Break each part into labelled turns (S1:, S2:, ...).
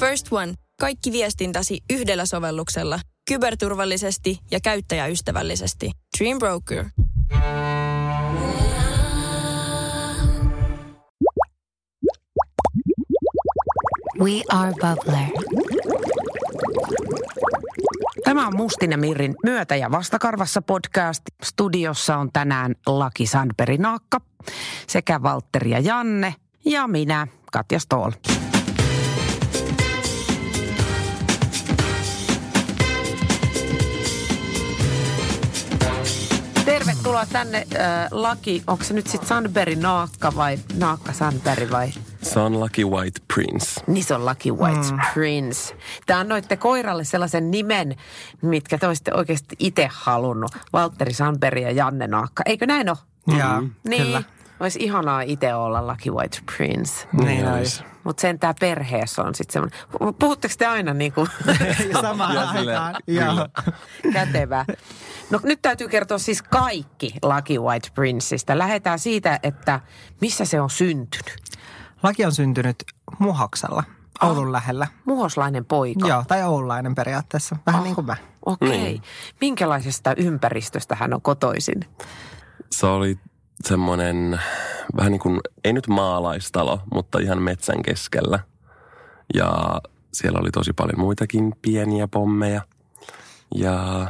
S1: First One. Kaikki viestintäsi yhdellä sovelluksella. Kyberturvallisesti ja käyttäjäystävällisesti. Dream Broker.
S2: We are Bubbler.
S3: Tämä on Mustin ja Mirrin myötä- ja vastakarvassa podcast. Studiossa on tänään Laki Sandberg Naakka sekä Valtteri ja Janne ja minä, Katja Stoll. Tervetuloa tänne, äh, Laki. Onko se nyt sitten Sandberg Naakka vai Naakka Sandberg vai?
S4: Se on Lucky White Prince.
S3: Niin se on Lucky White mm. Prince. Te annoitte koiralle sellaisen nimen, mitkä te olisitte oikeasti itse halunnut. Valtteri Sandberg ja Janne Naakka. Eikö näin ole?
S5: Joo,
S3: Niin.
S5: kyllä.
S3: Olisi ihanaa itse olla Lucky White Prince.
S5: Niin olisi.
S3: Mutta sen tämä perheessä on sitten semmoinen. Puhutteko te aina niin kuin
S5: Samaan aikaan.
S4: kyllä.
S3: No nyt täytyy kertoa siis kaikki Lucky White Princeistä. Lähdetään siitä, että missä se on syntynyt.
S5: Laki on syntynyt Muhoksella, Oulun lähellä.
S3: Muhoslainen poika.
S5: Joo, tai oululainen periaatteessa. Vähän niin kuin mä.
S3: Okei. Okay.
S4: Niin.
S3: Minkälaisesta ympäristöstä hän on kotoisin?
S4: Se oli semmoinen vähän niin kuin, ei nyt maalaistalo, mutta ihan metsän keskellä. Ja siellä oli tosi paljon muitakin pieniä pommeja. Ja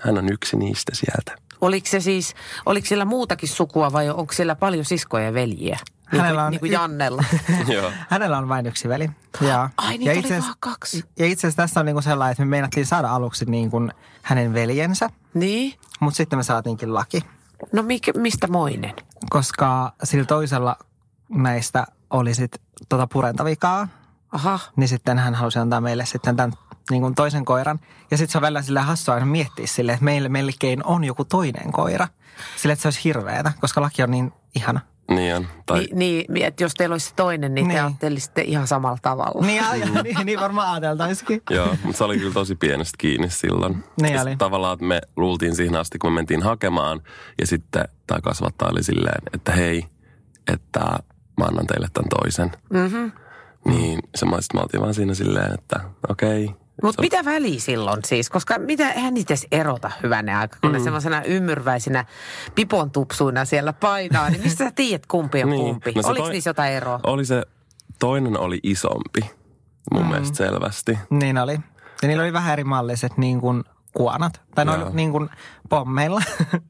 S4: hän on yksi niistä sieltä.
S3: Oliko se siis, oliko siellä muutakin sukua vai onko siellä paljon siskoja ja veljiä? Niin
S5: Hänellä
S3: kuin,
S5: on
S3: niin kuin
S5: y-
S3: Jannella.
S4: Joo.
S5: Hänellä on vain yksi veli. Ja,
S3: Ai, niitä
S5: ja
S3: oli
S5: itse asiassa-
S3: vaan kaksi.
S5: Ja itse asiassa tässä on niinku sellainen, että me meinattiin saada aluksi niinku hänen veljensä,
S3: niin?
S5: mutta sitten me saatiinkin laki.
S3: No mikä, mistä moinen?
S5: Koska sillä toisella näistä oli sitten tota purentavikaa,
S3: Aha.
S5: niin sitten hän halusi antaa meille sitten tämän niin kuin toisen koiran. Ja sitten se on välillä sillä hassua aina miettiä silleen, että meille melkein on joku toinen koira. Sille, että se olisi hirveetä, koska laki on niin ihana.
S4: Niin on. Tai
S3: Ni, niin, että jos teillä olisi toinen, niin, niin. te
S5: Niin.
S3: ajattelisitte ihan samalla tavalla.
S5: Niin, ja, niin, niin varmaan ajateltaisikin.
S4: Joo, mutta se oli kyllä tosi pienestä kiinni silloin.
S5: Niin oli.
S4: Tavallaan, että me luultiin siihen asti, kun me mentiin hakemaan. Ja sitten tämä kasvattaja oli silleen, että hei, että mä annan teille tämän toisen.
S3: Mm-hmm.
S4: Niin se mä, mä oltiin vaan siinä silleen, että okei. Okay,
S3: Mutta mitä väliä silloin siis? Koska mitä, eihän niitä edes erota hyvänä aika, kun mm. ne semmoisena ymmyrväisinä pipon tupsuina siellä painaa. Niin mistä sä tiedät, kumpi on
S4: Niin.
S3: kumpi?
S4: No se
S3: Oliko
S4: toi-
S3: niissä jotain eroa?
S4: Oli se, toinen oli isompi mun mm. mielestä selvästi.
S5: Niin oli. Ja niillä oli vähän eri malliset niin kuin kuonat. Tai
S4: Joo.
S5: noin niin kuin pommeilla.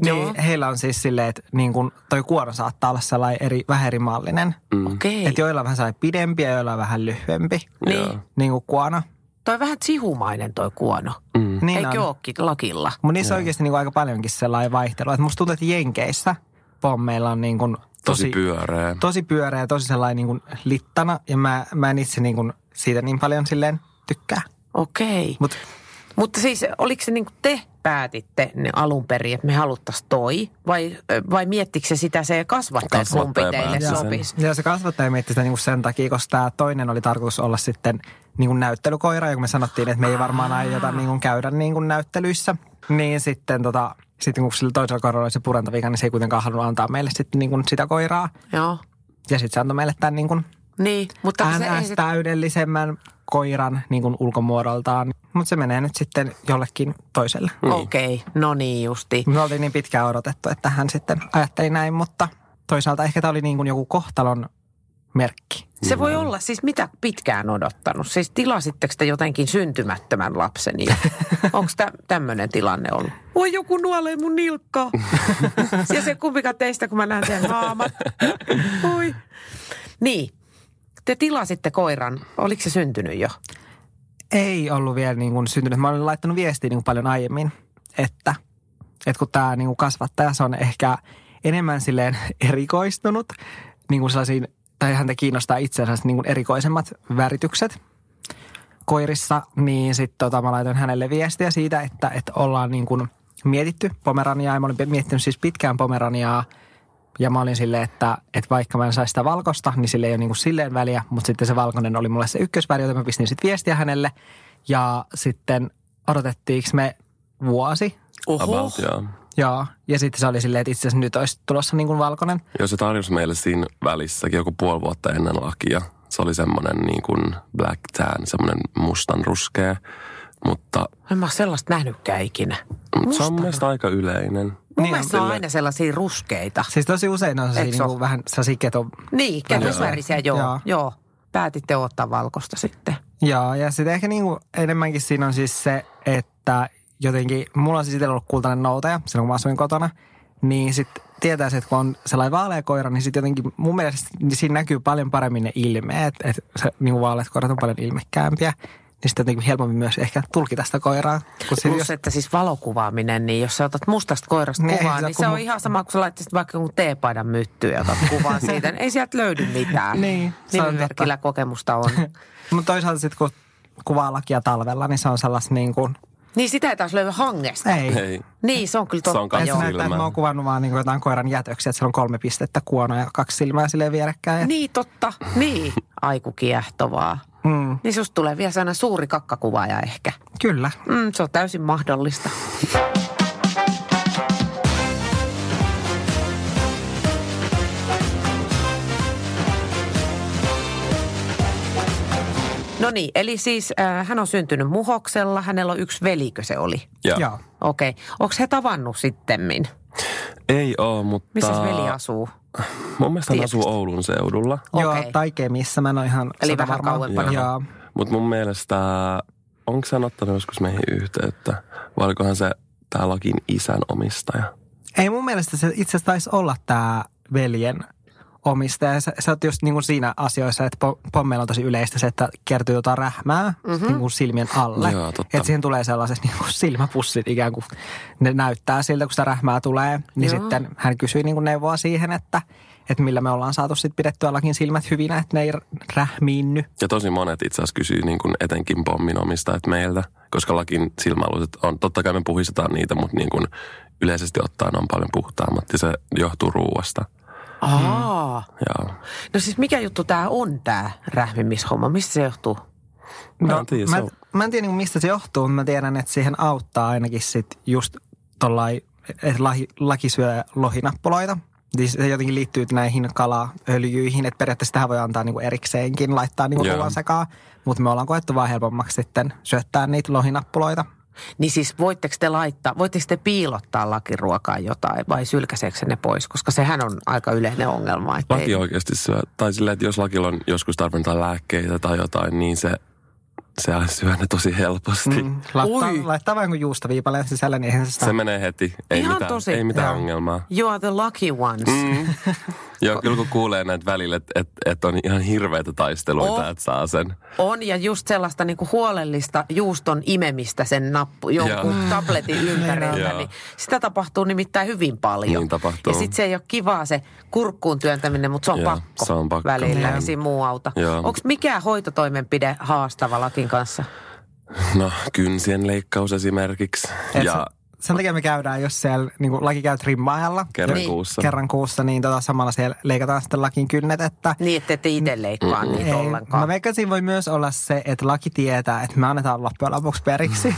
S3: Joo.
S5: niin heillä on siis silleen, että niin kuin toi kuono saattaa olla sellainen eri, vähän eri mallinen.
S4: Mm.
S3: Okei.
S5: Että joilla on vähän pidempi ja joilla on vähän lyhyempi.
S3: Niin.
S4: Joo.
S5: Niin kuin kuono.
S3: Toi on vähän sihumainen toi kuono.
S4: Mm.
S5: Niin
S3: Eikö
S5: on.
S3: ookin lakilla?
S5: Mutta niissä on oikeasti niin kuin aika paljonkin sellainen vaihtelu. Että musta tuntuu, että Jenkeissä pommeilla on niin kuin
S4: Tosi
S5: tosi,
S4: pyöreä.
S5: tosi pyöreä, tosi sellainen niin kuin littana. Ja mä, mä en itse niin kuin siitä niin paljon silleen tykkää.
S3: Okei.
S5: Mut
S3: Mutta siis oliko se niin kuin te päätitte ne alun perin, että me haluttaisiin toi? Vai, vai miettikö se sitä se kasvattaja, kumpi
S4: Kasvattaja
S3: teille sopisi?
S5: Ja se kasvattaja mietti sitä niinku sen takia, koska tämä toinen oli tarkoitus olla sitten niinku näyttelykoira, ja kun me sanottiin, että me ei varmaan aiota niinku käydä niinku näyttelyissä, niin sitten tota, sitten kun sillä toisella koiralla oli se purentavika, niin se ei kuitenkaan halunnut antaa meille sitten niinku sitä koiraa.
S3: Joo.
S5: Ja sitten se antoi meille tämän niinku
S3: Niin, mutta se, ei
S5: NS
S3: se,
S5: täydellisemmän koiran niinku ulkomuodoltaan. Mutta se menee nyt sitten jollekin toiselle.
S3: okei, okay. no niin justi.
S5: Me oltiin niin pitkään odotettu, että hän sitten ajatteli näin, mutta toisaalta ehkä tämä oli niin kuin joku kohtalon merkki.
S3: Se voi olla siis mitä pitkään odottanut. Siis tilasitteko te jotenkin syntymättömän lapsen? Onko tä, tämmöinen tilanne ollut? Voi joku nuolee mun nilkkaa. ja se kumpikaan teistä, kun mä näen sen haamat. Oi. Niin. Te tilasitte koiran. Oliko se syntynyt jo?
S5: Ei ollut vielä niin kuin syntynyt. Mä olin laittanut viestiä niin kuin paljon aiemmin, että, että kun tämä niin kuin kasvattaja, se on ehkä enemmän silleen erikoistunut niin kuin sellaisiin, tai häntä kiinnostaa itse asiassa niin kuin erikoisemmat väritykset koirissa, niin sitten tota, mä laitoin hänelle viestiä siitä, että, että ollaan niin kuin mietitty Pomeraniaa. Ja mä olin miettinyt siis pitkään Pomeraniaa, ja mä olin silleen, että, että vaikka mä en saisi sitä valkosta, niin sille ei ole niin kuin silleen väliä. Mutta sitten se valkoinen oli mulle se ykkösväri, joten mä pistin sitten viestiä hänelle. Ja sitten odotettiinko me vuosi.
S4: About, joo.
S5: Joo. Ja sitten se oli silleen, että itse asiassa nyt olisi tulossa niin kuin valkoinen.
S4: Joo, se tarjosi meille siinä välissäkin joku puoli vuotta ennen lakia se oli semmoinen niin kuin black tan, semmoinen mustan ruskea. Mutta,
S3: En mä sellaista nähnytkään ikinä.
S4: mutta se on mun mielestä aika yleinen.
S3: Mun
S5: Niin,
S3: mielestä on
S4: sille-
S3: aina sellaisia ruskeita.
S5: Siis tosi usein on sellaisia, niin
S3: ole?
S5: vähän sellaisia keto...
S3: Niin, kädysvärisiä, joo.
S5: Joo.
S3: joo. Päätitte ottaa valkoista sitten.
S5: Joo, ja sitten ehkä niin kuin enemmänkin siinä on siis se, että jotenkin, mulla on siis itsellä ollut kultainen noutaja silloin kun mä asuin kotona, niin sitten tietää se, että kun on sellainen vaalea koira, niin sitten jotenkin mun mielestä niin siinä näkyy paljon paremmin ne ilmeet, että se niin vaaleat koirat on paljon ilmekkäämpiä, niin sitten jotenkin helpommin myös ehkä tulkita sitä koiraa. Kun
S3: Plus,
S5: jos,
S3: että siis valokuvaaminen, niin jos sä otat mustasta koirasta
S5: Niin,
S3: niin, kuvaa,
S5: se
S3: niin se on
S5: mu-
S3: ihan sama, kun sä laittaisit vaikka jonkun teepaidan myttyä ja otat kuvan siitä. niin ei sieltä löydy mitään.
S5: Niin, se on
S3: Nimimerkillä kokemusta on.
S5: mutta toisaalta sitten kun kuvaa lakia talvella, niin se on sellaista niin kuin,
S3: niin sitä ei taas löydy hangesta.
S5: ei.
S4: Ei.
S3: Niin, se on kyllä
S4: Se on
S3: totta.
S4: kans
S5: Ei se
S3: joo.
S4: silmää.
S5: näyttää, että mä oon kuvannut vaan niin kuin jotain koiran jätöksiä, että siellä on kolme pistettä kuono ja kaksi silmää silleen vierekkäin. Ja,
S3: Niin, totta. Niin, aiku kiehtovaa.
S5: Mm,
S3: Niin susta tulee vielä sellainen suuri kakkakuvaaja ehkä.
S5: kyllä.
S3: Mm, se on täysin mahdollista. No niin, eli siis äh, hän on syntynyt Muhoksella, hänellä on yksi velikö se oli?
S4: Ja.
S5: Joo.
S3: Okei, okay. onko he tavannut sittemmin?
S4: Ei oo, mutta...
S3: Missä veli asuu?
S4: Mun mielestä hän asuu Oulun seudulla.
S5: Joo,
S3: Okei.
S5: tai Kemissä, mä en ole ihan
S3: Eli vähän
S5: varma.
S3: kauempana.
S5: Joo.
S4: Mutta mun mielestä, onko hän ottanut joskus meihin yhteyttä? Vai olikohan se tää lakin isän omistaja?
S5: Ei mun mielestä se itse asiassa taisi olla tämä veljen omistaja. Sä, sä oot just niin kuin siinä asioissa, että po- pommeilla on tosi yleistä se, että kertyy jotain rähmää mm-hmm. niin kuin silmien alle.
S4: Joo, totta.
S5: Että siihen tulee sellaiset niin kuin silmäpussit ikään kuin ne näyttää siltä, kun sitä rähmää tulee. Niin
S3: Joo.
S5: sitten hän kysyi niin kuin neuvoa siihen, että, että millä me ollaan saatu sitten pidettyä lakin silmät hyvinä, että ne ei rähmiinny.
S4: Ja tosi monet itse asiassa kysyy niin kuin etenkin pommin omistajat meiltä, koska lakin silmäaluset on, totta kai me puhistetaan niitä, mutta niin kuin yleisesti ottaen on paljon puhtaammat ja se johtuu ruuasta.
S3: Aa.
S4: Ja
S3: No siis mikä juttu tämä on tämä rähmimishomma? Mistä se johtuu?
S4: Mä en tiedä,
S5: mä,
S4: on-
S5: mä en tiedä niin mistä se johtuu, mutta mä tiedän, että siihen auttaa ainakin sit just tollai, että laki, laki syö lohinappuloita. Siis se jotenkin liittyy näihin kalaöljyihin, että periaatteessa tähän voi antaa niinku erikseenkin, laittaa niinku
S4: Joo.
S5: ruoan sekaan. Mutta me ollaan koettu vaan helpommaksi sitten syöttää niitä lohinappuloita.
S3: Niin siis voitteko te laittaa, voitteko te piilottaa lakiruokaan jotain vai sylkäseekö se ne pois? Koska sehän on aika yleinen ongelma. Että
S4: laki oikeasti syö, tai silleen, että jos lakilla on joskus tarvitaan lääkkeitä tai jotain, niin se, se syö ne tosi helposti. Mm.
S5: Laittaa,
S3: Ui.
S5: laittaa vain juustoviipaleen sisällä, niin eihän se sitä...
S4: Se menee heti, ei
S3: Ihan
S4: mitään,
S3: tosi.
S4: ei mitään
S5: Joo.
S4: ongelmaa.
S3: You are the lucky ones.
S4: Mm. Joo, kyllä kun kuulee näitä välillä, että et, et on ihan hirveitä taisteluita, että saa sen.
S3: On ja just sellaista niinku huolellista juuston imemistä sen nappu, jonkun
S4: Joo.
S3: tabletin ympäriltä. Niin sitä tapahtuu nimittäin hyvin paljon.
S4: Niin tapahtuu.
S3: Ja sitten se ei ole kivaa se kurkkuun työntäminen, mutta se on
S4: Joo,
S3: pakko
S4: se on pakko.
S3: välillä. Ei siinä muu auta. Onko mikään hoitotoimenpide haastava lakin kanssa?
S4: No, kynsien leikkaus esimerkiksi.
S5: Et
S4: ja
S5: se, sen takia me käydään, jos siellä niin kuin laki käy trimmaajalla.
S4: kerran
S3: Niin.
S4: kuussa.
S5: Kerran kuussa, niin tota, samalla siellä leikataan sitten lakin kynnet, että
S3: Niin, että ette itse leikkaa niitä
S5: Ei,
S3: ollenkaan.
S5: mä veikkaan, siinä voi myös olla se, että laki tietää, että me annetaan loppujen lopuksi periksi.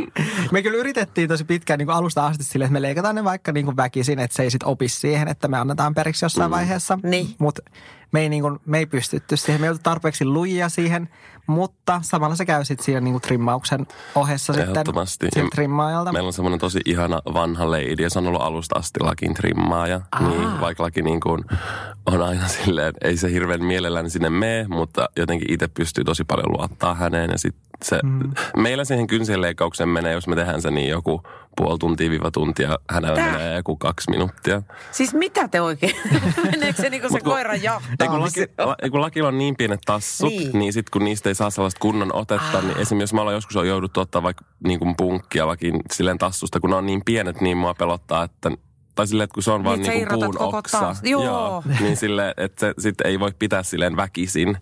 S5: me kyllä yritettiin tosi pitkään niin kuin alusta asti sille, että me leikataan ne vaikka niin kuin väkisin, että se ei sit opi siihen, että me annetaan periksi jossain vaiheessa.
S3: Niin.
S5: Mutta me ei, niin kuin, me ei pystytty siihen. Me ei tarpeeksi lujia siihen, mutta samalla se käy sitten siinä niin kuin trimmauksen ohessa sitten siltä trimmaajalta.
S4: Meillä on semmoinen tosi ihana vanha lady, ja se on ollut alusta asti lakin trimmaaja. Niin, vaikka laki niin kuin on aina silleen, että ei se hirveän mielellään sinne mene, mutta jotenkin itse pystyy tosi paljon luottaa häneen. Ja sit se, mm. Meillä siihen kynsien leikkaukseen menee, jos me tehdään se niin joku puoli tuntia viiva tuntia, hänellä
S3: Tää?
S4: menee joku kaksi minuuttia.
S3: Siis mitä te oikein? Meneekö se niinku se
S4: kun-
S3: koiran
S4: Ei
S3: jahtaa?
S4: kun, laki, la, ei, kun lakilla on niin pienet tassut,
S3: Niin.
S4: niin, niin sitten kun niistä ei saa sellaista kunnon otetta, ah. niin esimerkiksi jos me ollaan joskus on jouduttu ottaa vaikka niin kuin punkkia lakin silleen tassusta, kun ne on niin pienet, niin mua pelottaa, että tai silleen, että kun se on vaan
S3: Niin,
S4: niin,
S3: että sä
S4: niin
S3: irrotat
S4: puun oksa.
S3: taas- Joo.
S4: niin silleen, että se sitten ei voi pitää silleen väkisin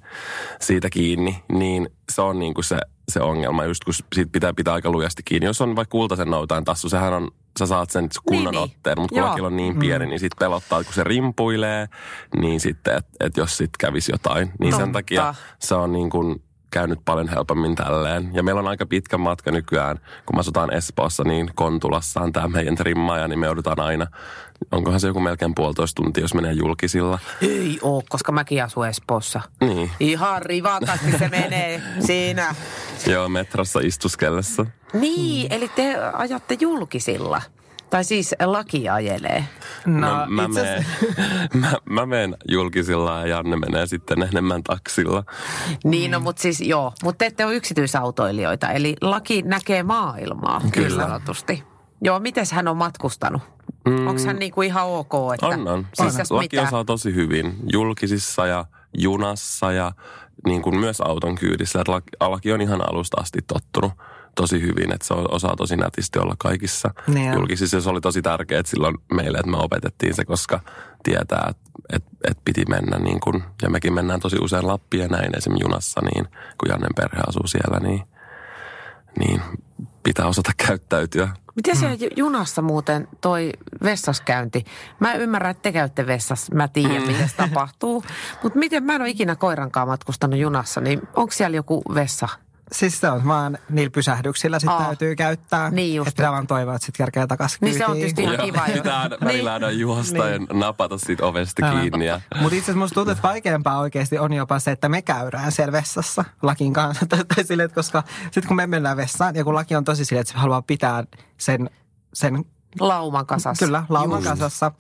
S4: siitä kiinni, niin se on niin kuin se, se ongelma, just kun siitä pitää pitää aika lujasti kiinni. Jos on vaikka kultaisen noutain tassu, sehän on, sä saat sen kunnon
S3: niin.
S4: otteen, mutta kun lakilla on niin pieni, niin sitten pelottaa, että kun se rimpuilee, niin sitten, että et jos sitten kävisi jotain. Niin sen
S3: Totta.
S4: takia se on niin kuin käynyt paljon helpommin tälleen. Ja meillä on aika pitkä matka nykyään, kun me asutaan Espoossa, niin Kontulassa on tämä meidän trimmaaja, niin me joudutaan aina, onkohan se joku melkein puolitoista tuntia, jos menee julkisilla.
S3: Ei oo, koska mäkin asun Espoossa.
S4: Niin,
S3: Ihan rivakasti se menee siinä.
S4: joo, metrossa istuskellessa.
S3: Niin, eli te ajatte julkisilla. Tai siis laki ajelee.
S5: No,
S4: mä,
S5: itse
S4: meen,
S5: asiassa-
S4: mä, mä menen julkisilla ja Janne menee sitten enemmän taksilla.
S3: Niin, no mutta siis joo. Mutta te ette ole yksityisautoilijoita, eli laki näkee maailmaa.
S4: Kyllä.
S3: Kyllä. sanotusti. Joo, miten hän on matkustanut? Mm. Onko hän niinku ihan ok? Että
S4: On, on.
S3: Siis
S4: Siis
S3: jos
S4: laki
S3: mitä?
S4: osaa tosi hyvin julkisissa ja junassa ja niin kuin myös auton kyydissä. Laki, laki on ihan alusta asti tottunut tosi hyvin, että se osaa tosi nätisti olla kaikissa
S5: Niin
S4: julkisissa. Ja se oli tosi tärkeää silloin meille, että me opetettiin se, koska tietää, että et, et piti mennä niin kuin, ja mekin mennään tosi usein Lappiin ja näin esimerkiksi junassa, niin kun Jannen perhe asuu siellä, niin, niin pitää osata käyttäytyä.
S3: Miten se ju- junassa muuten toi vessaskäynti? Mä ymmärrän, että te käytte vessassa. Mä tiedän, mm. miten se tapahtuu. Mutta miten mä en ole ikinä koirankaan matkustanut junassa, niin onko siellä joku vessa?
S5: Siis se on vaan niillä pysähdyksillä sit
S3: Aa.
S5: täytyy käyttää.
S3: Niin just.
S5: Että vaan toivoa, että sit kerkee takaisin
S3: Niin se on tietysti ihan kiva.
S4: Pitää välillä aina juosta
S5: Niin.
S4: ja napata siitä ovesta kiinni. Ja,
S5: Mutta itse asiassa musta tuntuu, että vaikeampaa oikeasti on jopa se, että me käydään siellä vessassa lakin kanssa. Tai, tai sille, että koska sitten kun me mennään vessaan ja kun laki on tosi silleen, että se haluaa pitää sen, sen
S3: Lauman kasassa.
S5: kyllä lauman
S3: Just.
S5: kasassa.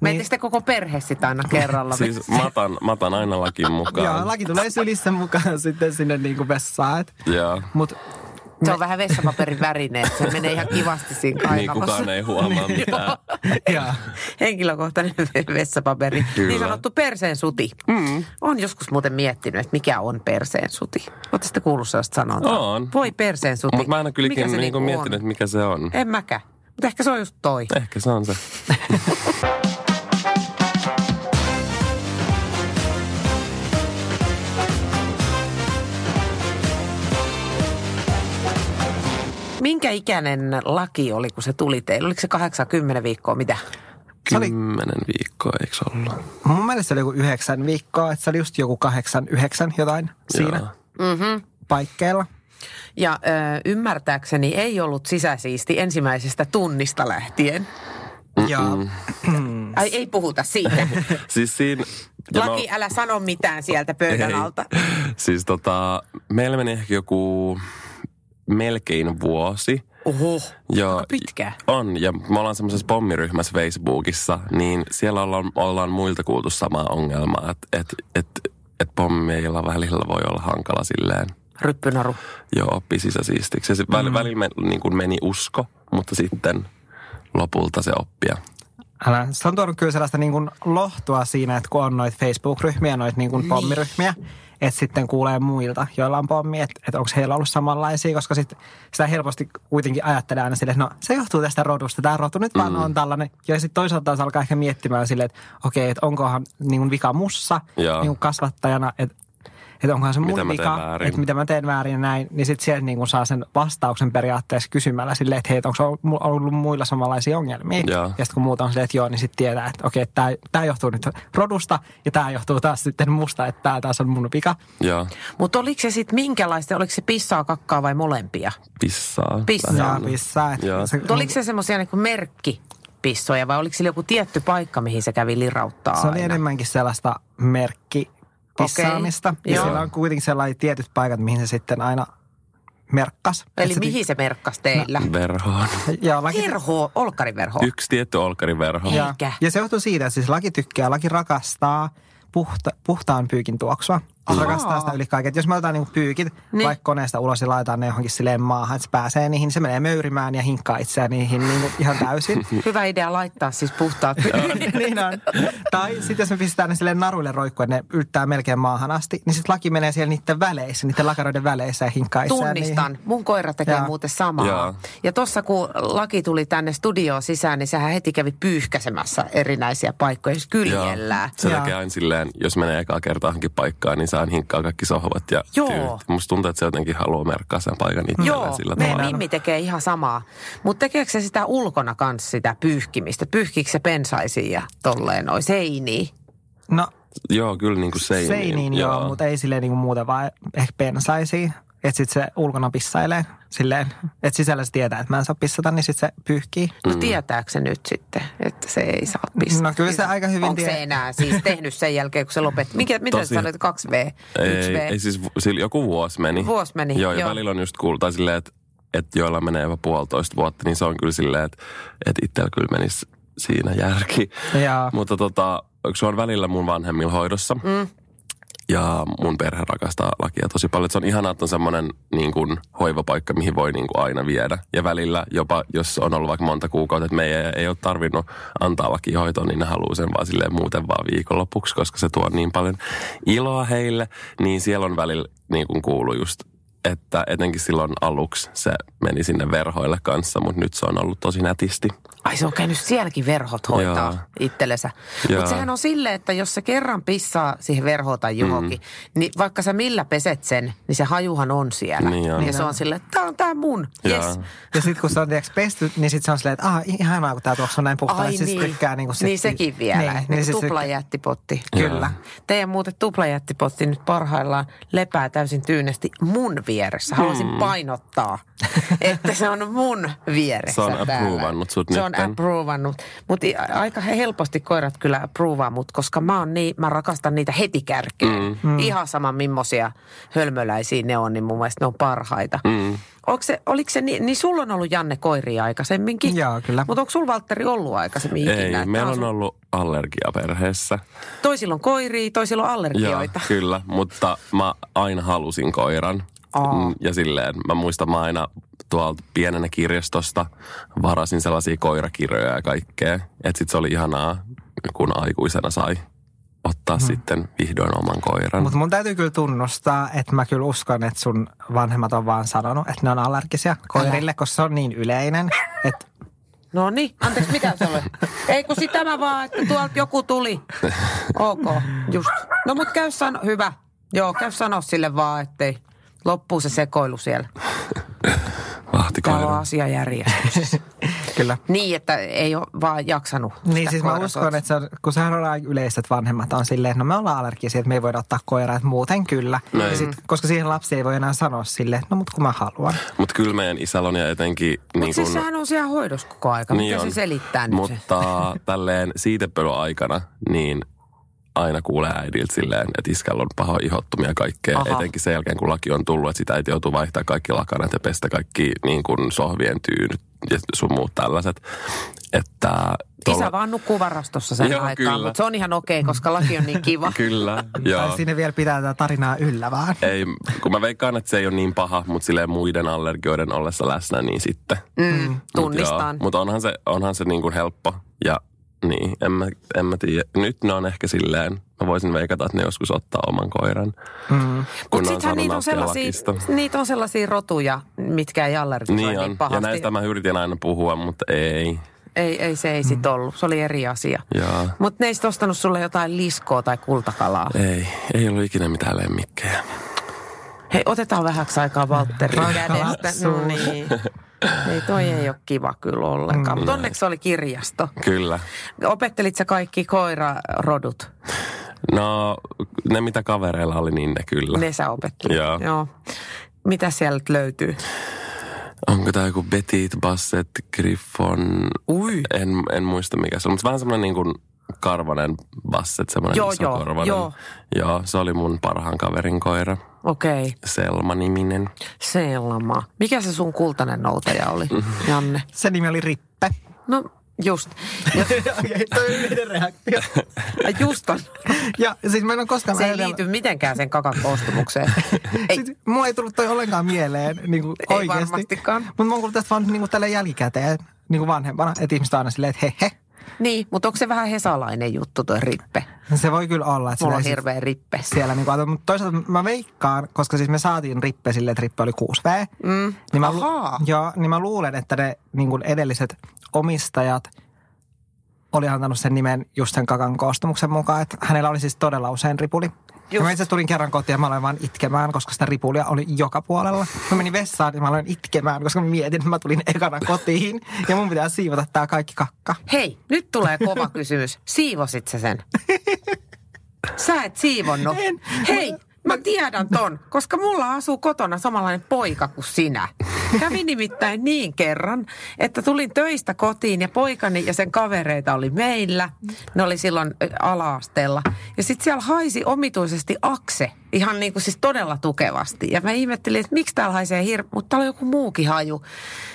S3: Menettekö te koko perhe sitä aina kerralla?
S4: siis matan, matan aina lakin mukaan.
S5: Joo, laki tulee sylissä mukaan sitten sinne niinku vessaan. Et,
S4: Joo.
S5: mut
S3: Se on vähän vessapaperin värinen, että se menee ihan kivasti siinä
S4: Niin
S3: kainalossa.
S4: kukaan ei huomaa mitään.
S5: joo.
S3: Henkilökohtainen vessapaperi.
S4: Kyllä.
S3: Niin sanottu perseen suti. Mm. On joskus muuten miettinyt, että mikä on perseen suti. Oletteko sitten kuullut sellaista sanontaa?
S4: On.
S3: Voi perseen suti.
S4: Mutta mä aina
S3: Mikä
S4: kylläkin
S3: se
S4: niin
S3: niinku
S4: miettinyt,
S3: on?
S4: että mikä se on.
S3: En mäkään. Mutta ehkä se on just toi.
S4: Ehkä se on se.
S3: Minkä ikäinen laki oli, kun se tuli teille? Oliko se 80 viikkoa, mitä?
S5: Se oli-
S4: Kymmenen viikkoa, eikö ollut?
S5: Mun mielestä se oli joku yhdeksän viikkoa, että se oli just joku kahdeksan, yhdeksän jotain siinä.
S3: Mm-hmm.
S5: paikkeilla.
S3: Ja ö, ymmärtääkseni ei ollut sisäsiisti ensimmäisestä tunnista lähtien.
S5: Ja
S3: Ai ei puhuta siitä.
S4: Siis siinä...
S3: Laki, älä sano mitään sieltä pöydän
S4: Ei.
S3: alta.
S4: Siis tota, meillä meni ehkä joku melkein vuosi.
S3: Oho,
S4: Ja
S3: aika pitkään.
S4: On, ja me ollaan semmoisessa pommiryhmässä Facebookissa, niin siellä ollaan, ollaan muilta kuultu samaa ongelmaa, että et, et, et pommeilla välillä voi olla hankala silleen,
S3: Ryppynaru.
S4: joo, oppi sisäsiistiksi. Ja se väl, välillä me, niin kuin meni usko, mutta sitten lopulta se oppia.
S5: Älä, se on tuonut kyllä sellaista niin kuin lohtua siinä, että kun on noita Facebook-ryhmiä, noita niin kuin pommiryhmiä, että sitten kuulee muilta, joilla on pommi, että, että onko heillä ollut samanlaisia, koska sit sitä helposti kuitenkin ajattelee aina silleen, että no se johtuu tästä rodusta, tämä rotu nyt vaan on tällainen. Ja sitten toisaalta taas alkaa ehkä miettimään silleen, että okei, että onkohan niin kuin vika mussa
S4: Joo.
S5: niin kuin kasvattajana, että että onkohan se mun
S4: Mitä mä teen
S5: vika, että mitä mä teen väärin ja näin, niin sitten sieltä niin saa sen vastauksen periaatteessa kysymällä silleen, että hei, että onko ollut- ollut muilla samanlaisia ongelmia.
S4: Joo.
S5: Ja sitten kun muuta on silleen, että joo, niin sitten tietää, että okei, tämä, tämä johtuu nyt rodusta ja tämä johtuu taas sitten musta, että tämä taas on mun vika.
S3: Mutta oliko se sitten minkälaista, oliko se pissaa, kakkaa vai molempia?
S4: pissaa.
S3: Pissaa.
S5: Ja pissaa.
S3: Mutta oliko se semmoisia niin merkki pissoja vai oliko sillä joku tietty paikka, mihin se kävi lirauttaa
S5: se oli
S3: aina?
S5: enemmänkin sellaista merkki pissaamista.
S3: Okei,
S5: Ja
S3: joo.
S5: siellä on kuitenkin sellaiset tietyt paikat, mihin se sitten aina merkkas.
S3: Eli
S5: se-
S3: mihin se merkkas teillä?
S4: Verhoon.
S5: Joo, laki,
S3: Verho, olkkariverho.
S4: Yksi tietty olkariverho.
S5: Ja, ja se johtuu siitä, että siis laki tykkää, laki rakastaa puhta, puhtaan pyykin tuoksua. Se rakastaa sitä yli kaiken. Et Jos me otetaan niinku pyykit
S3: Niin.
S5: niin. vaikka koneesta ulos ja laitetaan ne johonkin silleen maahan, että se pääsee niihin, se menee möyrimään ja hinkkaa itseään niihin niinku ihan täysin.
S3: Hyvä idea laittaa siis puhtaat
S5: niin on. Tai sitten jos me pistetään ne silleen naruille roikkuen, että ne yltää melkein maahan asti, niin sitten laki menee siellä niiden väleissä, niiden lakaroiden väleissä ja hinkkaa itseään
S3: Tunnistan.
S5: niihin.
S3: Mun koira tekee
S5: Jaa.
S3: muuten samaa.
S4: Jaa.
S3: Ja tuossa kun laki tuli tänne studioon sisään, niin sehän heti kävi pyyhkäsemässä erinäisiä paikkoja, jos kyljellään.
S4: Se
S5: Joo.
S4: tekee aina silleen, jos menee ekaa kertaa johonkin paikkaan, niin saa hinkkaa kaikki sohvat ja
S3: Joo.
S4: tyyt. Musta tuntuu, että se jotenkin haluaa merkkaa sen paikan itselleen
S3: Joo,
S4: sillä tavalla.
S3: Mimmi tekee ihan samaa. Mutta tekeekö se sitä ulkona kanssa sitä pyyhkimistä? Pyyhkiikö se pensaisiin ja tolleen noin seiniin?
S5: No,
S4: Joo, kyllä niin kuin seiniin.
S5: Seiniin joo, joo mutta ei silleen niin kuin muuten vaan ehkä pensaisiin. Että sitten se ulkona pissailee silleen, että sisällä se tietää, että mä en saa pissata, niin sitten se pyyhkii.
S3: No tietääkö se nyt sitten, että se ei saa pissata?
S5: No kyllä se aika hyvin
S3: Onko se enää siis tehnyt sen jälkeen, kun se lopetti? Mikä, mitä Tosi... sä sanoit, 2V, 1V?
S4: Ei, ei siis sillä joku vuosi meni.
S3: Vuosi meni,
S4: joo. ja joo. välillä on just kuulta silleen, että, että joilla menee jopa puolitoista vuotta, niin se on kyllä silleen, että, että itsellä kyllä menisi siinä järki.
S5: Ja.
S4: Mutta tota, se on välillä mun vanhemmilla hoidossa. Mm. Ja mun perhe rakastaa lakia tosi paljon. Se on ihanaa, että on semmoinen niin kuin, hoivapaikka, mihin voi niin kuin, aina viedä. Ja välillä jopa, jos on ollut vaikka monta kuukautta, että me ei, ole tarvinnut antaa lakihoitoa, niin ne haluaa sen vaan silleen muuten vaan viikonlopuksi, koska se tuo niin paljon iloa heille. Niin siellä on välillä niin kuin kuuluu just että etenkin silloin aluksi se meni sinne verhoille kanssa, mutta nyt se on ollut tosi nätisti.
S3: Ai se on käynyt sielläkin verhot hoitaa Jaa. itsellensä. Mutta sehän on silleen, että jos se kerran pissaa siihen verhoon tai johonkin, mm. niin vaikka sä millä peset sen, niin se hajuhan on siellä. Niin on. Ja se on silleen, että tää on tää mun, yes.
S5: Ja sitten kun se on tiiäks, pesty, niin sitten se on silleen, että ah, ihanaa kun tää tuossa on näin puhtaan.
S3: Ai niin. Tykkää, niin, sit, niin sekin vielä, niin, niin, niin tuplajättipotti.
S5: Kyllä.
S3: Teidän muuten tuplajättipotti nyt parhaillaan lepää täysin tyynesti mun vieressä. Haluaisin mm. painottaa, että se on mun vieressä
S4: Se on approvannut sut
S3: Se on approvannut. Mutta aika helposti koirat kyllä approvaa mut, koska mä, on niin, mä rakastan niitä heti kärkeen. Mm. Mm. Ihan sama millaisia hölmöläisiä ne on, niin mun mielestä ne on parhaita. Mm. Onko se, oliko se niin, niin sulla on ollut Janne koiria aikaisemminkin?
S5: Joo, kyllä.
S3: Mutta onko sulla Valtteri ollut aikaisemmin
S4: Ei, ikinä? meillä on, on ollut allergia perheessä.
S3: Toisilla on koiria, toisilla on allergioita.
S4: Joo, kyllä, mutta mä aina halusin koiran. Aa. Ja silleen, mä muistan mä aina tuolta pienenä kirjastosta varasin sellaisia koirakirjoja ja kaikkea. Että sit se oli ihanaa, kun aikuisena sai ottaa hmm. sitten vihdoin oman koiran.
S5: Mutta mun täytyy kyllä tunnustaa, että mä kyllä uskon, että sun vanhemmat on vaan sanonut, että ne on allergisia koirille, koska se on niin yleinen, että
S3: No niin, anteeksi, mikä se oli? Ei kun sitä mä vaan, että tuolta joku tuli. Ok, just. No mut käy sano, hyvä. Joo, käy sano sille vaan, ettei loppuu se sekoilu siellä.
S4: Vahtikoira.
S3: Täällä on asia järjestyksessä.
S5: Kyllä.
S3: Niin, että ei ole vaan jaksanut
S5: Niin siis mä uskon, että se on, kun sehän on aika yleistä, että vanhemmat on silleen, että no me ollaan allergisia, että me ei voida ottaa koiraa, että muuten kyllä. Ja sit, koska siihen lapsi ei voi enää sanoa silleen, no mutta kun mä haluan.
S4: Mutta kyllä meidän isällä on ja etenkin... Mutta
S3: niin siis sehän on siellä hoidossa koko aika, niin mitä on. se selittää nyt?
S4: Mutta tälleen siitepölyaikana, niin aina kuulee äidiltä silleen, että iskällä on paho ihottumia kaikkea. Aha. Etenkin sen jälkeen, kun laki on tullut, että sitä äiti joutuu vaihtaa kaikki lakanat ja pestä kaikki niin kuin sohvien tyynyt ja sun muut tällaiset. Että
S3: Tuolla... Isä vaan nukkuu varastossa sen joo, aikaan, mutta se on ihan okei, okay, koska laki on niin kiva.
S4: kyllä, joo.
S5: Tai sinne vielä pitää tätä tarinaa yllä vaan.
S4: Ei, kun mä veikkaan, että se ei ole niin paha, mutta silleen muiden allergioiden ollessa läsnä, niin sitten.
S3: Mm, tunnistan.
S4: Mutta mut onhan se, onhan se niin kuin helppo ja niin, en mä, en mä tiedä. Nyt ne on ehkä silleen, mä voisin veikata, että ne joskus ottaa oman koiran. Mm.
S3: Mutta sittenhän niitä on, sellaisia, niitä on sellaisia rotuja, mitkä ei allergisoi niin, niin pahasti.
S4: Ja näistä mä yritin aina puhua, mutta ei.
S3: Ei, ei se ei sit mm. ollut. Se oli eri asia. Mutta ne ei ostanut sulle jotain liskoa tai kultakalaa.
S4: Ei, ei ollut ikinä mitään lemmikkejä.
S3: Hei, otetaan vähäksi aikaa Valtterin kädestä. No niin. Ei, toi ei ole kiva kyllä ollenkaan. Mutta onneksi oli kirjasto.
S4: Kyllä.
S3: Opettelit sä kaikki koirarodut?
S4: No, ne mitä kavereilla oli, niin ne kyllä.
S3: Ne sä opettelit?
S4: Joo.
S3: Joo. Mitä sieltä löytyy?
S4: Onko tämä joku Betit, Basset, Griffon?
S3: Ui.
S4: En, en muista mikä se on, mutta vähän semmoinen niin kuin karvanen Basset, semmoinen
S3: joo,
S4: iso
S3: joo,
S4: korvanen.
S3: Joo.
S4: joo, se oli mun parhaan kaverin koira.
S3: Okei. Okay.
S4: Selma-niminen.
S3: Selma. Mikä se sun kultainen noutaja oli, Janne?
S5: Se nimi oli Rippe.
S3: No Just.
S5: Okei, toi yhden reaktio.
S3: Just on.
S5: Ja siis mä en ole koskaan...
S3: Se ei liity mitenkään sen kakan koostumukseen.
S5: ei. Siis, mulla ei tullut toi ollenkaan mieleen niin kuin
S3: ei
S5: oikeasti.
S3: varmastikaan.
S5: Mutta mä oon kuullut tästä vaan niin kuin tälle jälkikäteen, niin kuin vanhempana. Että ihmiset on aina silleen, että he he.
S3: Niin, mutta onko se vähän hesalainen juttu tuo rippe?
S5: Se voi kyllä olla. Että
S3: Mulla on hirveä rippe.
S5: Siellä niin kuin, mutta toisaalta mä veikkaan, koska siis me saatiin rippe sille, että rippe oli 6V.
S3: Mm.
S5: Niin mä,
S3: Ahaa.
S5: joo, niin mä luulen, että ne niin kuin edelliset omistajat oli antanut sen nimen just sen kakan koostumuksen mukaan. Että hänellä oli siis todella usein ripuli. Just. Mä itse tulin kerran kotiin ja mä aloin vaan itkemään, koska sitä ripulia oli joka puolella. Mä menin vessaan ja mä aloin itkemään, koska mä mietin, että mä tulin ekana kotiin ja mun pitää siivota tää kaikki kakka.
S3: Hei, nyt tulee kova kysymys. Siivosit sä sen? Sä et siivonnut.
S5: En.
S3: Hei, mä tiedän ton, koska mulla asuu kotona samanlainen poika kuin sinä. Kävi nimittäin niin kerran, että tulin töistä kotiin ja poikani ja sen kavereita oli meillä. Ne oli silloin ö, ala-asteella. Ja sitten siellä haisi omituisesti akse, ihan niin kuin siis todella tukevasti. Ja mä ihmettelin, että miksi täällä haisee hirveä, mutta täällä on joku muukin haju.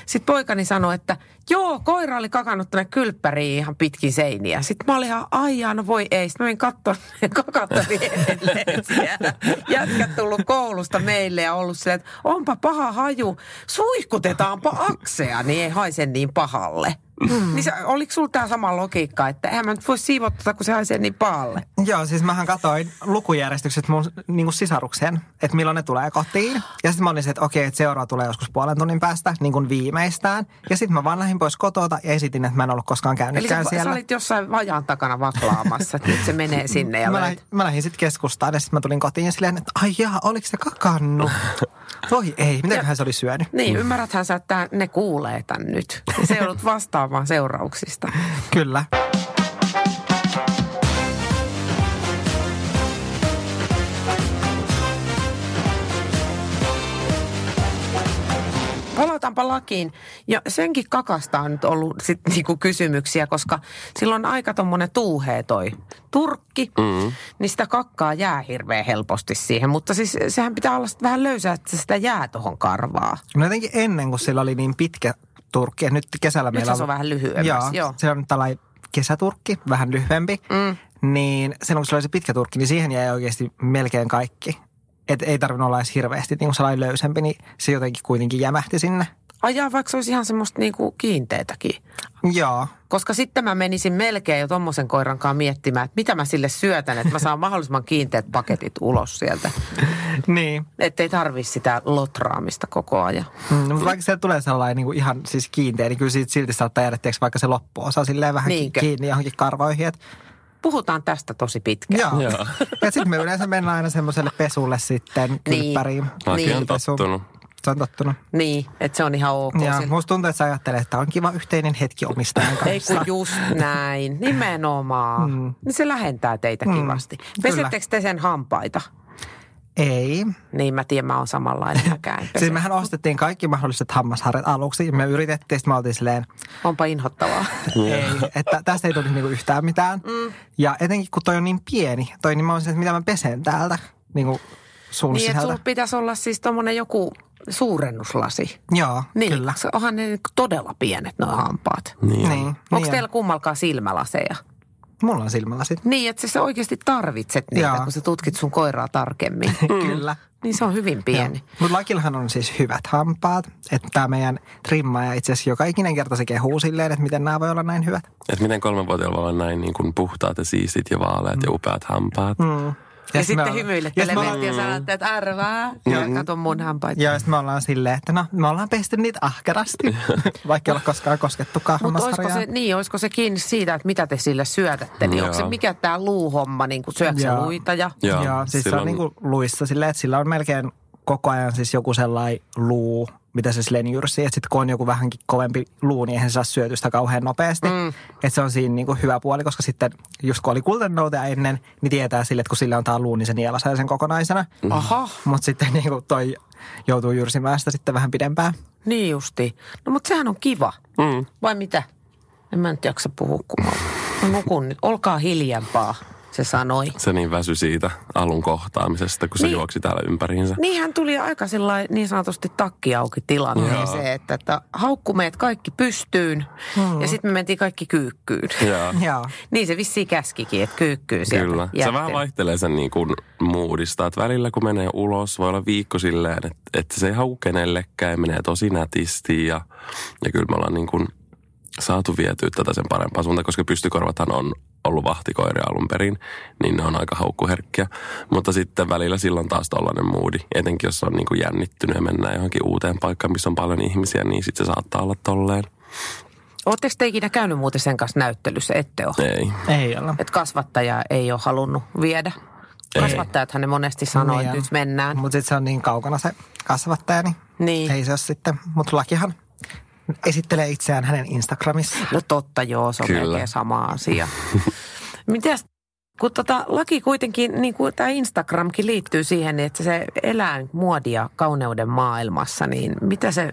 S3: Sitten poikani sanoi, että joo, koira oli kakannut tänne kylppäriin ihan pitkin seiniä. Sitten mä olin ihan, aijaa, no voi ei. Sitten mä menin katsomaan, kakat oli edelleen siellä. Jätkät tullut koulusta meille ja ollut silleen, että onpa paha haju. Suihkutetaanpa aksea, niin ei haise niin pahalle. Mm. Niin se, oliko sulla tämä sama logiikka, että eihän mä nyt voi siivottaa, kun se haisee niin pahalle?
S5: Joo, siis mähän katsoin lukujärjestykset mun niin kuin sisarukseen, että milloin ne tulee kotiin. Ja sitten mä olin se, että okei, että seuraava tulee joskus puolen tunnin päästä, niin kuin viimeistään. Ja sitten mä vaan lähdin pois kotota ja esitin, että mä en ollut koskaan
S3: Eli sä,
S5: käynytkään
S3: sä
S5: siellä.
S3: olit jossain vajaan takana vaklaamassa, että nyt se menee sinne ja
S5: Mä
S3: löit.
S5: lähdin, mä lähdin sitten keskustaan ja sitten mä tulin kotiin ja silleen, että ai jaa, oliko se kakannut? Voi ei, mitäköhän se oli syönyt?
S3: Niin, ymmärräthän sä, että ne kuulee tän nyt. Se joudut vastaamaan seurauksista.
S5: Kyllä.
S3: Palataanpa lakiin. Ja senkin kakasta on nyt ollut sit niinku kysymyksiä, koska silloin aika tommonen tuuhee toi turkki, mm. niin sitä kakkaa jää hirveän helposti siihen. Mutta siis sehän pitää olla sit vähän löysää, että sitä jää tohon karvaa.
S5: No jotenkin ennen, kun sillä oli niin pitkä turkki, ja nyt kesällä
S3: Nyt
S5: meillä
S3: se on vähän lyhyemmäs,
S5: Joo,
S3: joo.
S5: se on tällainen kesäturkki, vähän lyhyempi. Mm. Niin silloin, kun sillä oli se pitkä turkki, niin siihen jäi oikeasti melkein kaikki. Et ei tarvinnut olla edes hirveästi niin kuin sellainen löysempi, niin se jotenkin kuitenkin jämähti sinne.
S3: Ajaa vaikka se olisi ihan semmoista niinku kiinteetäkin.
S5: Joo,
S3: Koska sitten mä menisin melkein jo tommosen koiran kanssa miettimään, että mitä mä sille syötän, että mä saan mahdollisimman kiinteät paketit ulos sieltä.
S5: niin.
S3: Että ei tarvi sitä lotraamista koko ajan.
S5: Mm, mutta vaikka sieltä tulee sellainen niin kuin ihan siis kiinteä, niin kyllä siitä silti saattaa jäädä tiiäks, vaikka se loppuosa silleen vähän
S3: Niinkö?
S5: kiinni johonkin karvoihin. Et,
S3: Puhutaan tästä tosi pitkään.
S5: joo.
S4: Joo.
S5: ja sitten me yleensä mennään aina semmoiselle pesulle sitten kylppäriin.
S4: Mäkin
S3: Niin.
S4: on tottunut.
S5: Se on tottunut.
S3: Niin, että se on ihan ok.
S5: Ja
S3: sillä-
S5: musta tuntuu, että sä ajattelet, että on kiva yhteinen hetki omistajan kanssa.
S3: Ei kun just näin, nimenomaan. Mm. Niin se lähentää teitä
S5: Mm,
S3: kivasti. Pesettekö te sen hampaita?
S5: Ei.
S3: Niin mä tiedän, mä oon samanlainen mäkään.
S5: Siis mehän ostettiin kaikki mahdolliset hammasharjat aluksi. ja Me yritettiin, sitten me oltiin silleen,
S3: Onpa inhottavaa.
S5: ei, että tästä ei tulisi niinku yhtään mitään. Mm. Ja etenkin kun toi on niin pieni, toi niin mä olisin, että mitä mä pesen täältä niinku suun
S3: niin, että
S5: sisältä.
S3: sulla pitäisi olla siis tommonen joku suurennuslasi.
S5: Joo,
S3: Niin,
S5: kyllä.
S3: se- onhan ne todella pienet nuo hampaat.
S4: Niin.
S5: Niin,
S3: Onko
S5: niin
S3: teillä kummalkaan silmälaseja?
S5: Mulla on silmälasit.
S3: Niin, että sä oikeasti tarvitset niitä,
S5: Joo.
S3: kun sä tutkit sun koiraa tarkemmin.
S5: Kyllä.
S3: niin se on hyvin pieni.
S5: Mutta Lakillahan on siis hyvät hampaat. Että tämä meidän trimmaaja itse asiassa joka ikinen kerta se kehuu silleen, että miten nämä voi olla näin hyvät.
S4: Että miten kolmenvuotiaalla voi olla näin niin kuin puhtaat ja siistit ja vaaleat ja upeat hampaat.
S5: Mm.
S3: Ja, ja sitten hymyilette
S5: ja
S3: ja sanotte, että arvaa. Ja kato mun hampaita.
S5: Ja sitten me ollaan silleen, että no, me ollaan pesty niitä ahkerasti, vaikka ei ole koskaan
S3: Mutta olisiko
S5: hammasharjaa.
S3: se, niin, olisiko se kiinni siitä, että mitä te sille syötätte? Niin onko se
S4: Joo.
S3: mikä tämä luuhomma, niin kuin syötkö sä
S5: Joo.
S3: luita ja...
S4: Joo,
S5: Joo, siis se on
S4: silloin-
S5: niin kuin luissa silleen, että sillä on melkein koko ajan siis joku sellainen luu, mitä se silleen jyrsii. Että sitten kun on joku vähänkin kovempi luu, niin eihän se saa syötystä kauhean nopeasti. Mm. Että se on siinä niin kuin hyvä puoli, koska sitten just kun oli kultanoutaja ennen, niin tietää sille, että kun sillä on tää luu, niin se nielasee sen kokonaisena. Mm.
S3: Aha,
S5: Mutta sitten niin kuin toi joutuu jyrsimään sitä sitten vähän pidempään.
S3: niin justi. No mutta sehän on kiva.
S4: Mm.
S3: Vai mitä? En mä nyt jaksa puhua, kun mä mä nukun nyt. Olkaa hiljempaa, se sanoi.
S4: Se niin väsy siitä alun kohtaamisesta, kun se
S3: Niin.
S4: juoksi täällä ympäriinsä.
S3: Niin hän tuli aika sellainen niin sanotusti takki auki tilanteeseen,
S4: Joo.
S3: että, että haukku meidät kaikki pystyyn ja sitten me mentiin kaikki kyykkyyn.
S4: Joo.
S5: Joo.
S3: niin se vissiin käskikin, että kyykkyyn sieltä
S4: Kyllä. Se
S3: jätteen.
S4: vähän vaihtelee sen niin kuin moodista. Että välillä kun menee ulos, voi olla viikko silleen, että, että se ei hau kenellekään ja menee tosi nätisti. Ja, ja kyllä me ollaan niin kuin saatu vietyä tätä sen parempaan suuntaan, koska pystykorvathan on ollut vahtikoiria alun perin, niin ne on aika haukkuherkkiä. Mutta sitten välillä silloin taas tollainen moodi, etenkin jos on niin kuin jännittynyt ja mennään johonkin uuteen paikkaan, missä on paljon ihmisiä, niin sitten se saattaa olla tolleen.
S3: Oletteko te ikinä käynyt muuten sen kanssa näyttelyssä? Ette ole.
S4: Ei.
S5: Ei olla.
S3: Että kasvattaja ei ole halunnut viedä. Kasvattajathan ne monesti sanoo, että nyt mennään.
S5: Mutta sitten se on niin kaukana se kasvattaja, niin,
S3: Niin.
S5: ei se ole sitten. Mutta Lakihan esittelee itseään hänen Instagramissa.
S3: No totta joo, se on
S4: Kyllä.
S3: melkein sama asia. Mitäs Kun tota, laki kuitenkin, niin kuin tämä Instagramkin liittyy siihen, että se elää muodia kauneuden maailmassa, niin mitä se,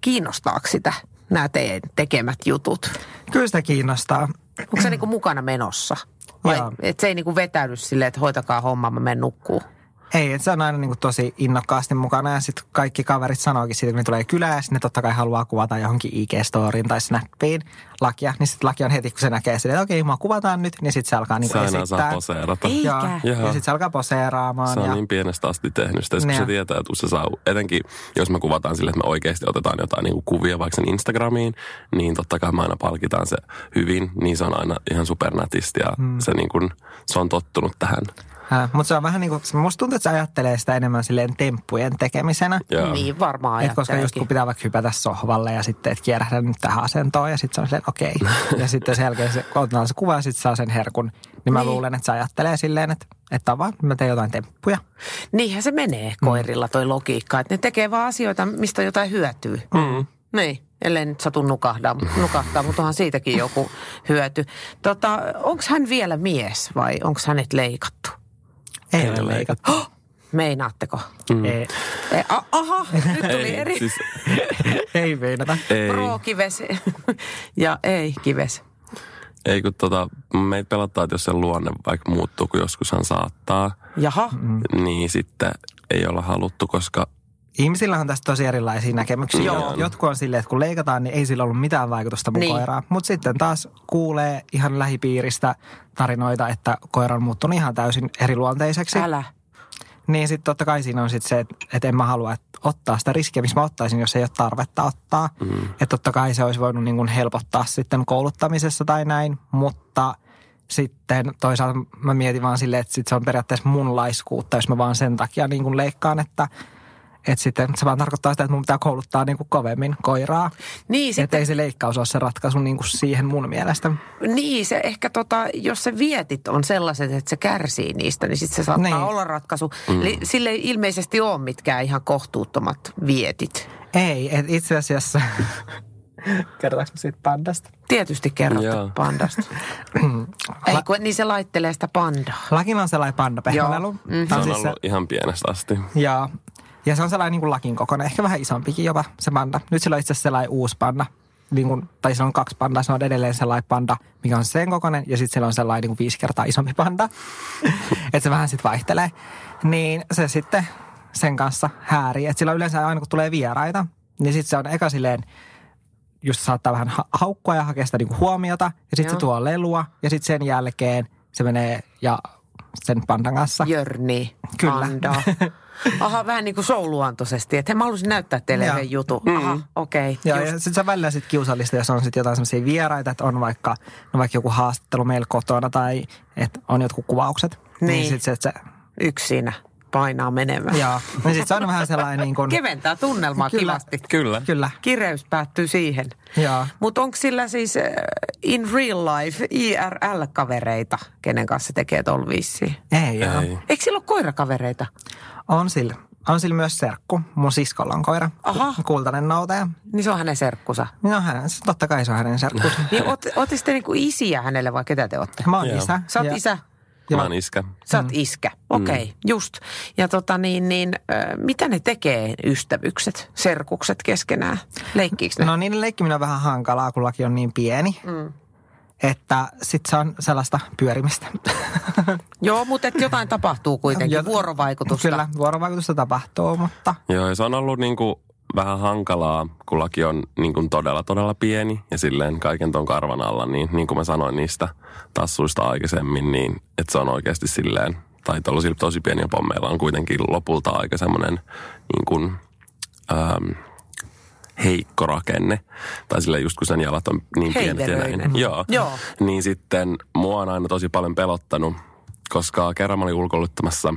S3: kiinnostaako sitä nämä teidän tekemät jutut?
S5: Kyllä sitä kiinnostaa.
S3: Onko se niin kuin mukana menossa? Vai
S5: Joo.
S3: et se ei niin kuin vetäydy silleen, että hoitakaa homma, mä menen nukkuu?
S5: Ei, että se on aina niin kuin tosi innokkaasti mukana ja sitten kaikki kaverit sanoikin siitä, kun ne tulee kylään ja sitten ne totta kai haluaa kuvata johonkin IG-storiin tai Snappiin lakia. Niin sitten laki on heti, kun se näkee silleen, että okei, mua kuvataan nyt, niin sitten se alkaa niin esittää.
S4: saa poseerata.
S5: Joo.
S3: Eikä.
S5: Ja sitten se alkaa poseeraamaan.
S4: Se on
S5: ja...
S4: niin pienestä asti tehnyt sitä, kun se tietää, että se saa, etenkin jos me kuvataan sille, että me oikeasti otetaan jotain niin kuin kuvia vaikka sen Instagramiin, niin totta kai me aina palkitaan se hyvin, niin se on aina ihan supernätisti ja
S5: Hmm.
S4: se, niin kuin, se on tottunut tähän.
S5: Mutta se on vähän niin kuin, musta tuntuu, että se ajattelee sitä enemmän silleen temppujen tekemisenä.
S4: Joo.
S3: Niin varmaan
S5: Et koska just kun pitää vaikka hypätä sohvalle ja sitten, että kierrähdä nyt tähän asentoon ja sitten se on silleen, okei. ja sitten sen jälkeen se, kun otetaan se kuva ja sitten saa sen herkun, niin mä
S3: Niin.
S5: luulen, että se ajattelee silleen, että, että vaan, mä teen jotain temppuja.
S3: Niinhän se menee koirilla toi logiikka, että ne tekee vaan asioita, mistä jotain hyötyy.
S4: Mm.
S3: Niin, ellei nyt satu nukahdaa, nukahtaa, mutta onhan siitäkin joku hyöty. Tota, onko hän vielä mies vai onko hänet leikattu?
S5: Ei,
S4: Ei
S5: ole leikattu.
S3: Meinaatteko?
S4: Mm.
S5: Ei,
S3: E, a, aha, nyt tuli
S4: Ei,
S3: eri.
S4: siis,
S5: ei meinata.
S4: ei,
S3: Pro-kives ja ei-kives.
S4: ei kun tota, meitä pelottaa, että jos se luonne vaikka muuttuu, kun joskushan saattaa,
S3: Jaha,
S5: Mm.
S4: niin sitten ei olla haluttu, koska
S5: Ihmisillä on tästä tosi erilaisia näkemyksiä.
S4: Joo.
S5: Jot- Jotkut on silleen, että kun leikataan, niin ei sillä ollut mitään vaikutusta mun
S3: Niin.
S5: koiraan. Mutta sitten taas kuulee ihan lähipiiristä tarinoita, että koira on muuttunut ihan täysin eriluonteiseksi.
S3: älä.
S5: Niin sitten totta kai siinä on sitten se, että, että en mä halua että ottaa sitä riskiä, missä mä ottaisin, jos ei ole tarvetta ottaa. Mm. Että totta kai se olisi voinut niin kuin helpottaa sitten kouluttamisessa tai näin, mutta sitten toisaalta mä mietin vaan silleen, että sit se on periaatteessa mun laiskuutta, jos mä vaan sen takia niin kuin leikkaan, että että sitten se vaan tarkoittaa sitä, että mun pitää kouluttaa niin kuin kovemmin koiraa.
S3: Niin,
S5: Että
S3: sitten,
S5: ei se leikkaus ole se ratkaisu niin kuin siihen mun mielestä.
S3: niin se ehkä tota, jos se vietit on sellaiset, että se kärsii niistä, niin sitten se saattaa
S5: Niin.
S3: olla ratkaisu. Mm. Eli sille ei ilmeisesti ole mitkään ihan kohtuuttomat vietit.
S5: Ei, että itse asiassa... Kerrotaanko siitä pandasta?
S3: Tietysti kerrotte
S4: Joo.
S3: pandasta. ei, kun, niin se laittelee sitä pandaa.
S5: Lakilla on sellainen pandapehmonelu.
S3: Joo. Mm.
S4: se
S5: Tämä
S4: on
S5: siis
S4: ollut ihan pienestä asti.
S5: Ja, ja se on sellainen niin kuin lakin kokoinen, ehkä vähän isompikin jopa se panda. Nyt sillä on itse asiassa sellainen uusi panda, niin kuin, tai sillä on kaksi pandaa, se on edelleen sellainen panda, mikä on sen kokoinen, ja sitten siellä on sellainen niin kuin viisi kertaa isompi panda. että se vähän sitten vaihtelee. Niin se sitten sen kanssa häärii. Että sillä yleensä aina kun tulee vieraita, niin sitten se on eka silleen, just saattaa vähän ha- haukkua ja hakea sitä niin kuin huomiota, ja sitten se tuo lelua, ja sitten sen jälkeen se menee ja sen pandan kanssa.
S3: Jörni,
S5: Kyllä.
S3: pandaa. Aha, vähän niin kuin souluantoisesti. Että mä haluaisin näyttää teille
S5: Joo.
S3: yhden jutun. Aha, okei.
S5: Joo,
S3: Okay,
S5: ja sitten se välillä sit kiusallista, jos on sitten jotain semmoisia vieraita, että on vaikka, no vaikka joku haastattelu meillä kotona tai että on jotkut kuvaukset. Niin,
S3: Niin.
S5: sitten se, että
S3: Yksi siinä painaa menemään.
S5: joo. Niin sitten se on vähän sellainen niin kuin,
S3: Keventää tunnelmaa
S5: Kyllä.
S3: kivasti.
S4: Kyllä.
S5: kyllä,
S3: Kireys päättyy siihen.
S5: joo.
S3: Mutta onko sillä siis äh, in real life IRL-kavereita, kenen kanssa tekee tuolla vissiin?
S5: Ei, joo.
S4: Ei.
S3: Eikö sillä ole koirakavereita?
S5: On sillä. On sillä myös serkku. Mun siskolla on koira.
S3: Aha.
S5: Ku- Kultainen noutaja.
S3: Niin se on hänen serkkusa.
S5: No hänen, totta kai se on hänen serkkunsa.
S3: Niin oot, ootte sitten niinku isiä hänelle vai ketä te ootte?
S5: Mä oon
S4: Joo.
S5: isä.
S3: Sä oot
S5: ja,
S3: isä,
S4: Mä oon iskä.
S3: sä oot iskä. Okei, okay, just. Ja tota niin, niin äh, mitä ne tekee ystävykset, serkukset keskenään? Leikkiikö ne?
S5: No niiden leikkiminen on vähän hankalaa, kun laki on niin pieni.
S3: Mm.
S5: Että sit se on sellaista pyörimistä.
S3: Joo, mutta et jotain tapahtuu kuitenkin,
S5: Jot-
S3: vuorovaikutusta.
S5: Kyllä, vuorovaikutusta tapahtuu, mutta
S4: Joo, ja se on ollut niin kuin vähän hankalaa, kun laki on niin kuin todella, todella pieni ja silleen kaiken ton karvan alla, niin, niin kuin mä sanoin niistä tassuista aikaisemmin, niin että se on oikeasti silleen, tai tuollaisilla tosi pieniä pommeilla on kuitenkin lopulta aika semmoinen niin kuin, ähm, heikko rakenne. Tai silleen just kun sen jalat on niin pienet ja näin. Joo.
S3: Joo.
S4: Niin sitten mua on aina tosi paljon pelottanut, koska kerran mä olin ulkoiluttamassa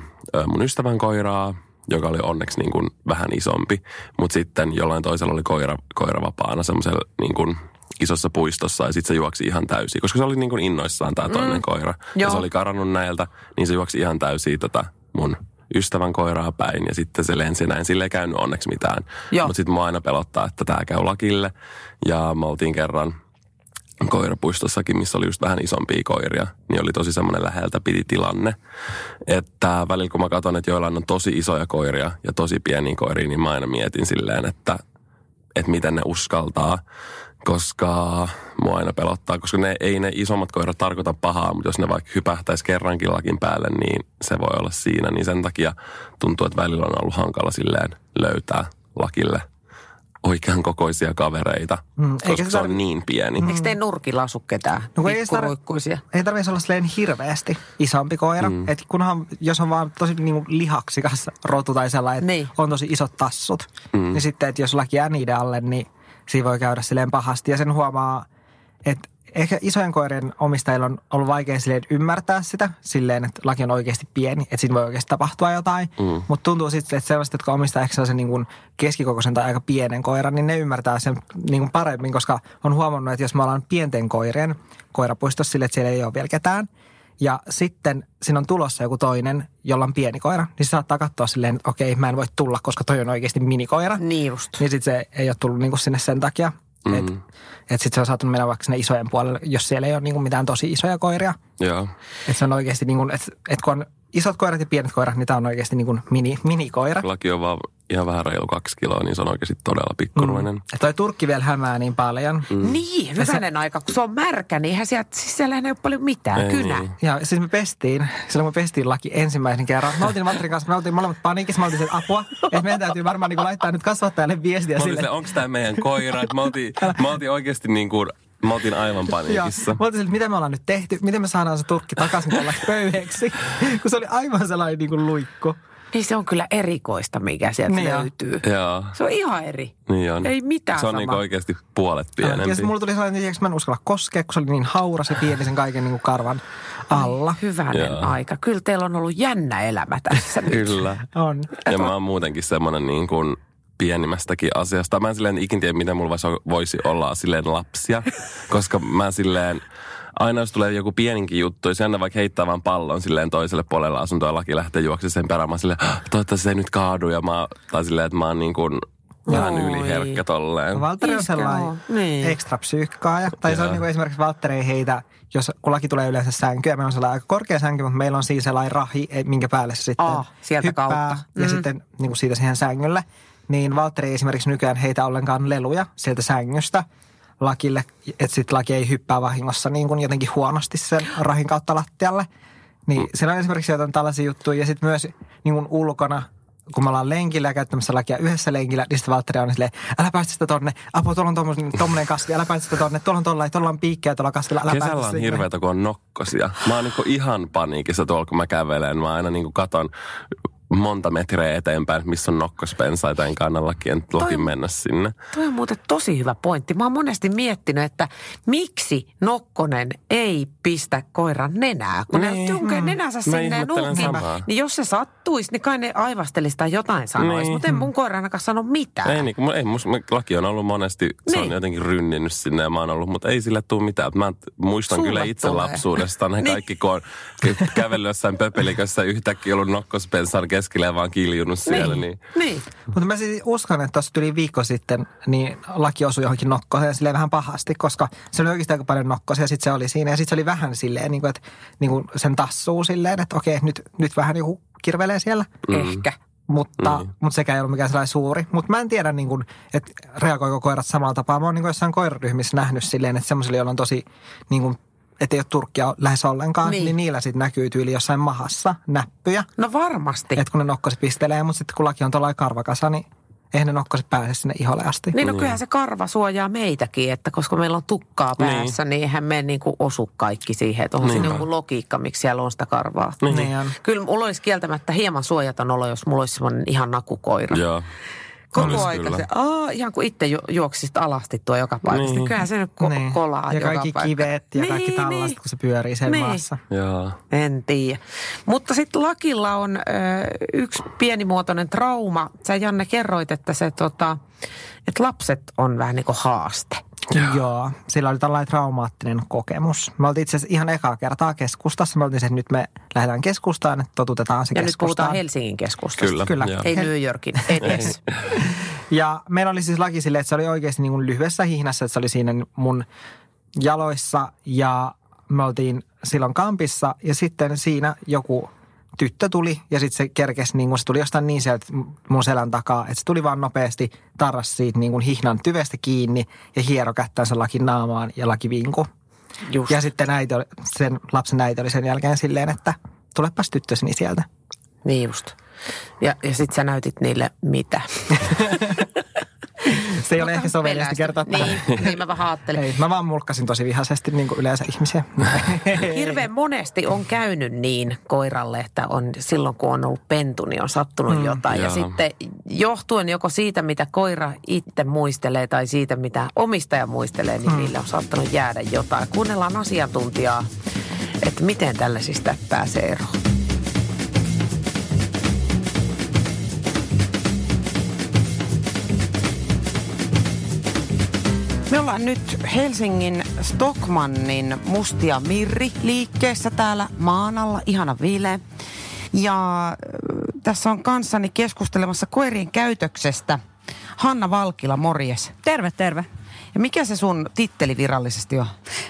S4: mun ystävän koiraa, joka oli onneksi niin kuin vähän isompi. Mutta sitten jollain toisella oli koira, koira vapaana semmoisella niin kuin isossa puistossa ja sitten se juoksi ihan täysin. Koska se oli niin kuin innoissaan tämä toinen koira. Ja
S3: Joo.
S4: se oli karannut näiltä, niin se juoksi ihan täysin tätä mun ystävän koiraa päin ja sitten se lensi näin. Sille ei käynyt onneksi mitään. Mutta sitten mua aina pelottaa, että tämä käy lakille. Ja me oltiin kerran koirapuistossakin, missä oli just vähän isompia koiria, niin oli tosi semmoinen läheltä piti tilanne. Että välillä kun mä katson, että joillain on tosi isoja koiria ja tosi pieniä koiria, niin mä aina mietin silleen, että, että miten ne uskaltaa koska mua aina pelottaa, koska ne, ei ne isommat koirat tarkoita pahaa, mutta jos ne vaikka hypähtäisi kerrankin lakin päälle, niin se voi olla siinä. Niin sen takia tuntuu, että välillä on ollut hankala silleen löytää lakille oikean kokoisia kavereita,
S5: Mm, eikä
S4: koska
S5: se
S4: se
S5: tar-
S4: on niin pieni. Mm.
S3: Eikö teidän nurkilla asu ketään?
S5: No ei se tar-
S3: Pikkuruikkuisia.
S5: Ei tarvitsisi olla silleen hirveästi isompi koira. Mm. Et kunhan, jos on vaan tosi niinku lihaksikas rotu tai sellainen, että
S3: Niin.
S5: on tosi isot tassut, mm. niin sitten, että jos laki jää niiden alle, niin siinä voi käydä silleen pahasti. Ja sen huomaa, että ehkä isojen koirien omistajilla on ollut vaikea silleen ymmärtää sitä silleen, että laki on oikeasti pieni, että siinä voi oikeasti tapahtua jotain. Mm. Mutta tuntuu sitten, että sellaiset, jotka omistaa ehkä sellaisen niin kuin keskikokoisen tai aika pienen koiran, niin ne ymmärtää sen niin kuin paremmin, koska on huomannut, että jos me ollaan pienten koirien koirapuistossa sille, että siellä ei ole vielä ketään, ja sitten siinä on tulossa joku toinen, jolla on pieni koira, niin se saattaa katsoa silleen, että okei, mä en voi tulla, koska toi on oikeasti minikoira.
S3: Niin just.
S5: Niin sitten se ei ole tullut niinku sinne sen takia. Mm. Että et sitten se on saattanut mennä vaikka sinne isojen puolelle, jos siellä ei ole niinku mitään tosi isoja koiria.
S4: Joo.
S5: Että se on oikeasti, niinku, että et kun on isot koirat ja pienet koirat, niin tämä on oikeasti niinku mini, minikoira.
S4: Laki on vaan ihan vähän reilu kaksi kiloa, niin se on oikeasti todella pikkuruinen.
S5: Ja toi turkki vielä hämää niin paljon. Mm.
S3: Niin, hyvänen aika. Kun se on märkä, niin eihän sieltä, siis siellähän ei ole paljon mitään.
S4: Ei
S3: Kynä.
S4: niin.
S5: Ja siis me pestiin, silloin me pestiin laki ensimmäisen kerran. Me oltiin Valtterin kanssa, me oltiin molemmat paniikissa, me oltiin sen apua. Että meidän täytyy varmaan niinku laittaa nyt kasvattajalle viestiä
S4: Mä
S5: sille.
S4: onko tämä meidän koira? Mä oltiin, mä oltiin oikeasti niin kuin, mä oltiin aivan
S5: Ja
S4: paniikissa.
S5: mä oltiin sille, mitä me ollaan nyt tehty, miten me saadaan se turkki takaisin tällä pöyheeksi. Kun se oli aivan sellainen niin kuin luikku.
S3: Niin se on kyllä erikoista, mikä sieltä
S5: Niin
S3: löytyy.
S4: Joo,
S3: Se on ihan eri.
S4: niin on.
S3: Ei mitään
S4: Se on niin oikeasti puolet
S5: Ja
S4: pienempi.
S5: sitten mulla tuli sellainen, että mä en uskalla koskea, kun se oli niin hauras ja pieni sen kaiken niin kuin karvan alla.
S3: Hyvänen
S4: Joo.
S3: aika. Kyllä teillä on ollut jännä elämä tässä nyt.
S4: Kyllä.
S5: On.
S4: Ja mä oon muutenkin semmoinen niin kuin pienimmästäkin asiasta. Mä en silleen ikin tiedä, mitä mulla voisi- olla silleen lapsia, koska mä silleen, aina jos tulee joku pieninkin juttu, ja aina vaikka heittää vaan pallon silleen toiselle puolelle asuntoa ja laki lähtee juoksemaan sen perään, mä silleen, "Ah, toivottavasti se ei nyt kaadu, ja mä, tai silleen, että mä oon niin kuin vähän yliherkkä tolleen.
S5: Valtteri on sellainen
S3: niin.
S5: ekstra psyykkaaja. Tai se on
S4: Joo.
S5: niin kuin esimerkiksi Valtteri ei heitä, jos kun laki tulee yleensä sänkyä, meillä on sellainen aika korkea sänky, mutta meillä on siinä sellainen rahi, eh, minkä päälle se sitten
S3: Aa, sieltä
S5: hyppää
S3: kautta.
S5: ja
S3: Mm.
S5: sitten niin kuin siitä siihen sängylle. Niin Valtteri ei esimerkiksi nykyään heitä ollenkaan leluja sieltä sängystä lakille, että sitten laki ei hyppää vahingossa niin kuin jotenkin huonosti sen rahin kautta lattialle. Niin mm. siellä on esimerkiksi jotain tällaisia juttuja ja sitten myös niin kuin ulkona kun me ollaan lenkillä ja käyttämässä lakia yhdessä lenkillä, niin sitten Valtteri on silleen, älä päästä sitä tonne, apu, tuolla on tommonen, tommonen kasvi, älä päästä sitä tonne, tuolla on tolla, tuolla on piikkejä tuolla kasvilla, älä päästä
S4: Kesällä on
S5: sinne."
S4: hirveätä, kun on nokkosia. Mä oon niinku ihan paniikissa tuolla, kun mä kävelen. Mä aina niinku katon monta metriä eteenpäin, missä on nokkospensaita, enkä anna lakien lokin mennä sinne.
S3: Toi on muuten tosi hyvä pointti. Mä oon monesti miettinyt, että miksi nokkonen ei pistä koiran nenää, kun
S4: Niin.
S3: ne tunkee nenänsä
S4: Mä
S3: sinne
S4: samaa.
S3: Niin jos se sattuisi, niin kai ne aivastelisi tai jotain sanoisi.
S4: Niin.
S3: Mutta en mun koira ainakaan sano mitään.
S4: Ei, niin, ei mus, laki on ollut monesti, se on
S3: Niin.
S4: jotenkin rynninnyt sinne ja mä oon ollut, mutta ei sille tule mitään. Mä muistan
S3: Sulle
S4: kyllä itse
S3: tulee.
S4: lapsuudesta ne
S3: Niin.
S4: kaikki, kun on kävellyt jossain pöpelikössä yhtäkkiä ollut nokkospensan keskellä vaan kiljunut siellä. Niin.
S3: niin.
S5: Mutta mä siis uskon, että tuossa tuli viikko sitten, niin laki osui johonkin nokkoseen silleen vähän pahasti, koska se oli oikeasti aika paljon nokkosia ja sitten se oli siinä. Ja sitten se oli vähän silleen, niin kuin, että niin kuin sen tassuu silleen, että okei, nyt, nyt vähän joku kirvelee siellä.
S3: Mm. Ehkä.
S5: Mutta,
S4: Niin.
S5: mm. mutta sekään ei ollut mikään sellainen suuri. Mutta mä en tiedä, niin kuin, että reagoiko koirat samalla tapaa. Mä oon niin kuin jossain koiraryhmissä nähnyt silleen, että semmoisilla, joilla on tosi, niin kuin, että ei ole turkkia lähes ollenkaan,
S3: Niin.
S5: niin, niin niillä sitten näkyy tyyli jossain mahassa näppyjä.
S3: No varmasti.
S5: Että kun ne nokkoset pistelee, mutta sitten kun laki on tuolla karvakasa, niin eihän ne nokkoset pääse sinne iholle asti.
S3: Niin no kyllähän se karva suojaa meitäkin, että koska meillä on tukkaa päässä, niin, niin eihän me niinku osu kaikki siihen. Että onhan se
S4: Niinpä.
S3: niinku logiikka, miksi siellä on sitä karvaa.
S5: Niin. niin on.
S3: Kyllä mulla olisi kieltämättä hieman suojaton olo, jos mulla olisi semmoinen ihan nakukoira.
S4: Joo.
S3: Koko
S4: Olisi
S3: aika
S4: kyllä.
S3: se, aa, ihan kuin itse ju- juoksisit alasti tuo joka paikasta.
S4: Niin.
S3: Niin. Kyllähän se nyt ko-
S5: Niin.
S3: kolaa
S5: Ja
S3: joka
S5: kaikki
S3: paikka.
S5: kivet ja kaikki
S3: Niin,
S5: tällaiset,
S3: niin.
S5: kun se pyörii sen
S3: Niin.
S5: maassa.
S4: Joo.
S3: En tiedä. Mutta sitten Lakilla on ö, yksi pienimuotoinen trauma. Sä Janne kerroit, että se tota, että lapset on vähän niin kuin haaste.
S5: Joo. Joo. Sillä oli tällainen traumaattinen kokemus. Me oltiin itse asiassa ihan ekaa kertaa keskustassa. Me oltiin se, että nyt me lähdetään keskustaan, että totutetaan se
S3: Ja nyt
S5: keskustaan.
S3: puhutaan Helsingin keskustasta.
S4: Kyllä.
S5: Kyllä.
S4: Joo.
S3: Ei New Yorkin edes.
S5: Ja meillä oli siis laki silleen, että se oli oikeasti niin kuin lyhyessä hihnassa, että se oli siinä mun jaloissa ja me oltiin silloin kampissa ja sitten siinä joku tyttö tuli ja sitten se kerkesi, niin kun se tuli jostain niin sieltä mun selän takaa, että se tuli vaan nopeasti, tarras siitä niin kuin hihnan tyvestä kiinni ja hiero kättänsä laki naamaan ja laki vinku.
S3: Just.
S5: Ja sitten äiti oli, sen lapsen äiti oli sen jälkeen silleen, että tulepas tyttöseni sieltä.
S3: Niin just. Ja, ja sit sä näytit niille mitä.
S5: Se ei ole ehkä sovellisesti kertoa tähän.
S3: Niin, niin mä vähän ajattelin.
S5: Ei, mä vaan mulkkasin tosi vihaisesti niin kuin yleensä ihmisiä.
S3: Hirveän monesti on käynyt niin koiralle, että on silloin kun on ollut pentu, niin on sattunut mm, jotain. Ja
S4: joo.
S3: sitten johtuen joko siitä, mitä koira itse muistelee tai siitä, mitä omistaja muistelee, niin niille on saattanut jäädä jotain. Kuunnellaan asiantuntijaa, että miten tällaisista pääsee eroon. Me ollaan nyt Helsingin Stockmannin Mustia Mirri liikkeessä täällä maan alla, ihana vile. Ja äh, tässä on kanssani keskustelemassa koirien käytöksestä Hanna Valkila, morjes.
S6: Terve, terve.
S3: Ja mikä se sun titteli virallisesti on?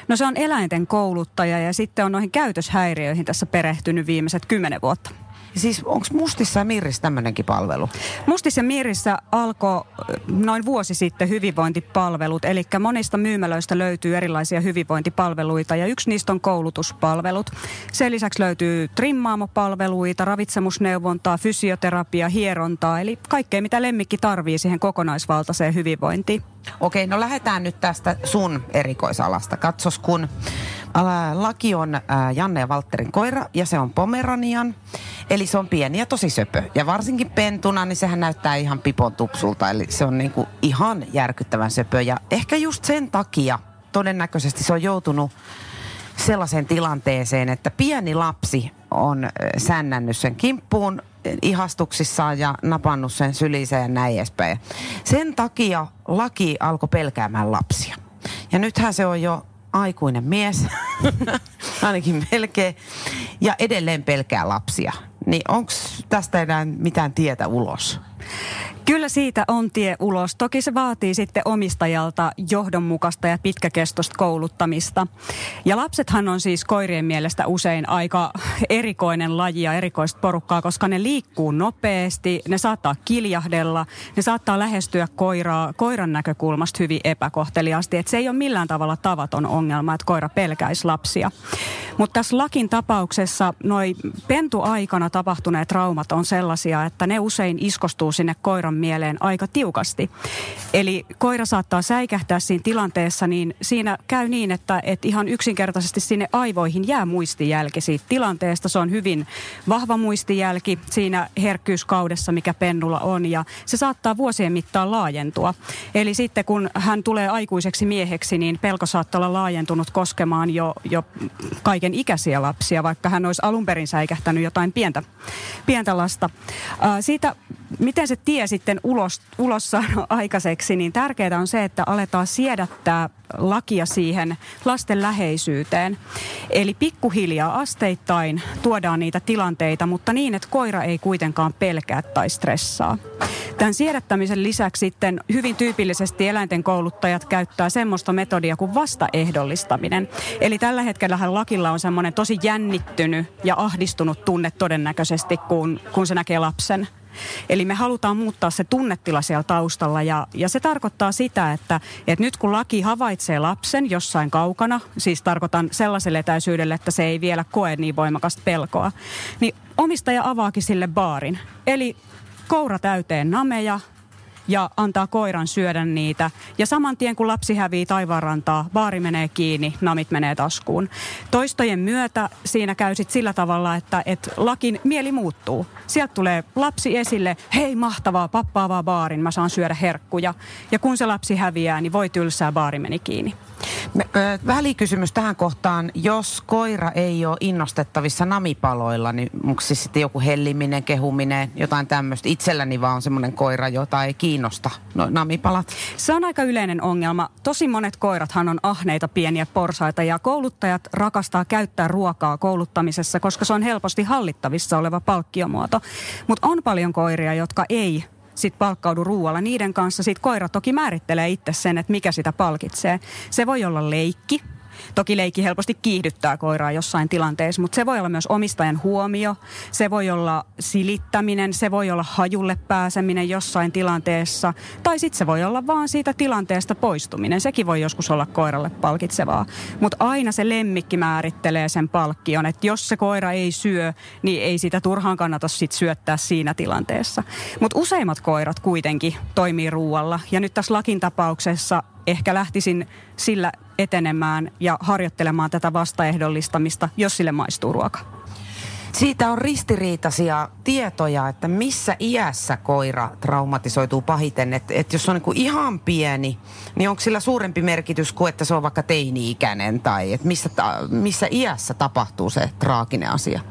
S6: No se on eläinten kouluttaja ja sitten on noihin käytöshäiriöihin tässä perehtynyt viimeiset kymmenen vuotta.
S3: Siis onko Mustissa ja Mirrissä tämmöinenkin palvelu?
S6: Mustis ja Miirissä alkoi noin vuosi sitten hyvinvointipalvelut, eli monista myymälöistä löytyy erilaisia hyvinvointipalveluita ja yksi niistä on koulutuspalvelut. Sen lisäksi löytyy trimmaamopalveluita, ravitsemusneuvontaa, fysioterapia, hierontaa, eli kaikkea mitä lemmikki tarvii siihen kokonaisvaltaiseen hyvinvointiin.
S3: Okei, no lähdetään nyt tästä sun erikoisalasta. Katsos, kun laki on Janne ja Valtterin koira ja se on Pomeranian. Eli se on pieni ja tosi söpö. Ja varsinkin pentuna, niin sehän näyttää ihan pipon tupsulta. Eli se on niinku ihan järkyttävän söpö. Ja ehkä just sen takia todennäköisesti se on joutunut sellaiseen tilanteeseen, että pieni lapsi on sännännyt sen kimppuun ihastuksissaan ja napannut sen syliin ja näin edespäin. Sen takia laki alkoi pelkäämään lapsia. Ja nythän se on jo aikuinen mies, ainakin melkein, ja edelleen pelkää lapsia. Niin onko tästä enää mitään tietä ulos?
S6: Kyllä siitä on tie ulos. Toki se vaatii sitten omistajalta johdonmukaista ja pitkäkestoista kouluttamista. Ja lapsethan on siis koirien mielestä usein aika erikoinen laji ja erikoista porukkaa, koska ne liikkuu nopeasti, ne saattaa kiljahdella, ne saattaa lähestyä koiraa koiran näkökulmasta hyvin epäkohteliaasti. Että se ei ole millään tavalla tavaton ongelma, että koira pelkäisi lapsia. Mutta tässä lakin tapauksessa noi pentuaikana tapahtuneet traumat on sellaisia, että ne usein iskostuu sinne koiran mieleen aika tiukasti. Eli koira saattaa säikähtää siinä tilanteessa, niin siinä käy niin, että, että ihan yksinkertaisesti sinne aivoihin jää muistijälki siitä tilanteesta. Se on hyvin vahva muistijälki siinä herkkyyskaudessa, mikä pennulla on, ja se saattaa vuosien mittaan laajentua. Eli sitten kun hän tulee aikuiseksi mieheksi, niin pelko saattaa olla laajentunut koskemaan jo, jo kaiken ikäisiä lapsia, vaikka hän olisi alun perin säikähtänyt jotain pientä, pientä lasta. Ää, siitä, miten se tie sitten ulos, ulos saada aikaiseksi, niin tärkeää on se, että aletaan siedättää lakia siihen lasten läheisyyteen. Eli pikkuhiljaa asteittain tuodaan niitä tilanteita, mutta niin, että koira ei kuitenkaan pelkää tai stressaa. Tämän siedättämisen lisäksi sitten hyvin tyypillisesti eläinten kouluttajat käyttää semmoista metodia kuin vastaehdollistaminen. Eli tällä hetkellä lakilla on semmoinen tosi jännittynyt ja ahdistunut tunne todennäköisesti, kun, kun se näkee lapsen. Eli me halutaan muuttaa se tunnetila siellä taustalla ja, ja se tarkoittaa sitä, että, että nyt kun laki havaitsee lapsen jossain kaukana, siis tarkoitan sellaiselle etäisyydelle, että se ei vielä koe niin voimakasta pelkoa, niin omistaja avaakin sille baarin. Eli koura täyteen nameja, ja antaa koiran syödä niitä. Ja saman tien kun lapsi hävii taivaanrantaa, baari menee kiinni, namit menee taskuun. Toistojen myötä siinä käy sit sillä tavalla, että et lakin mieli muuttuu. Sieltä tulee lapsi esille, hei mahtavaa, pappa avaa baarin, mä saan syödä herkkuja. Ja kun se lapsi häviää, niin voi tylsää, baari meni kiinni.
S3: Välikysymys tähän kohtaan. Jos koira ei ole innostettavissa namipaloilla, niin onko siis sitten joku helliminen, kehuminen, jotain tämmöistä? Itselläni vaan on semmoinen koira, jota ei kiinnosta no, namipalat.
S6: Se on aika yleinen ongelma. Tosi monet koirathan on ahneita pieniä porsaita ja kouluttajat rakastaa käyttää ruokaa kouluttamisessa, koska se on helposti hallittavissa oleva palkkiomuoto. Mutta on paljon koiria, jotka ei sit palkkaudu ruoalla. Niiden kanssa sit koira toki määrittelee itse sen, että mikä sitä palkitsee. Se voi olla leikki, toki leikki helposti kiihdyttää koiraa jossain tilanteessa, mutta se voi olla myös omistajan huomio, se voi olla silittäminen, se voi olla hajulle pääseminen jossain tilanteessa, tai sitten se voi olla vaan siitä tilanteesta poistuminen. Sekin voi joskus olla koiralle palkitsevaa, mutta aina se lemmikki määrittelee sen palkkion, että jos se koira ei syö, niin ei sitä turhaan kannata sit syöttää siinä tilanteessa. Mutta useimmat koirat kuitenkin toimii ruualla, ja nyt tässä lakin tapauksessa ehkä lähtisin sillä etenemään ja harjoittelemaan tätä vastaehdollistamista, jos sille maistuu ruoka.
S3: Siitä on ristiriitaisia tietoja, että missä iässä koira traumatisoituu pahiten. Että et jos on niin ihan pieni, niin onko sillä suurempi merkitys kuin että se on vaikka teini-ikäinen tai että missä, ta, missä iässä tapahtuu se traaginen asia?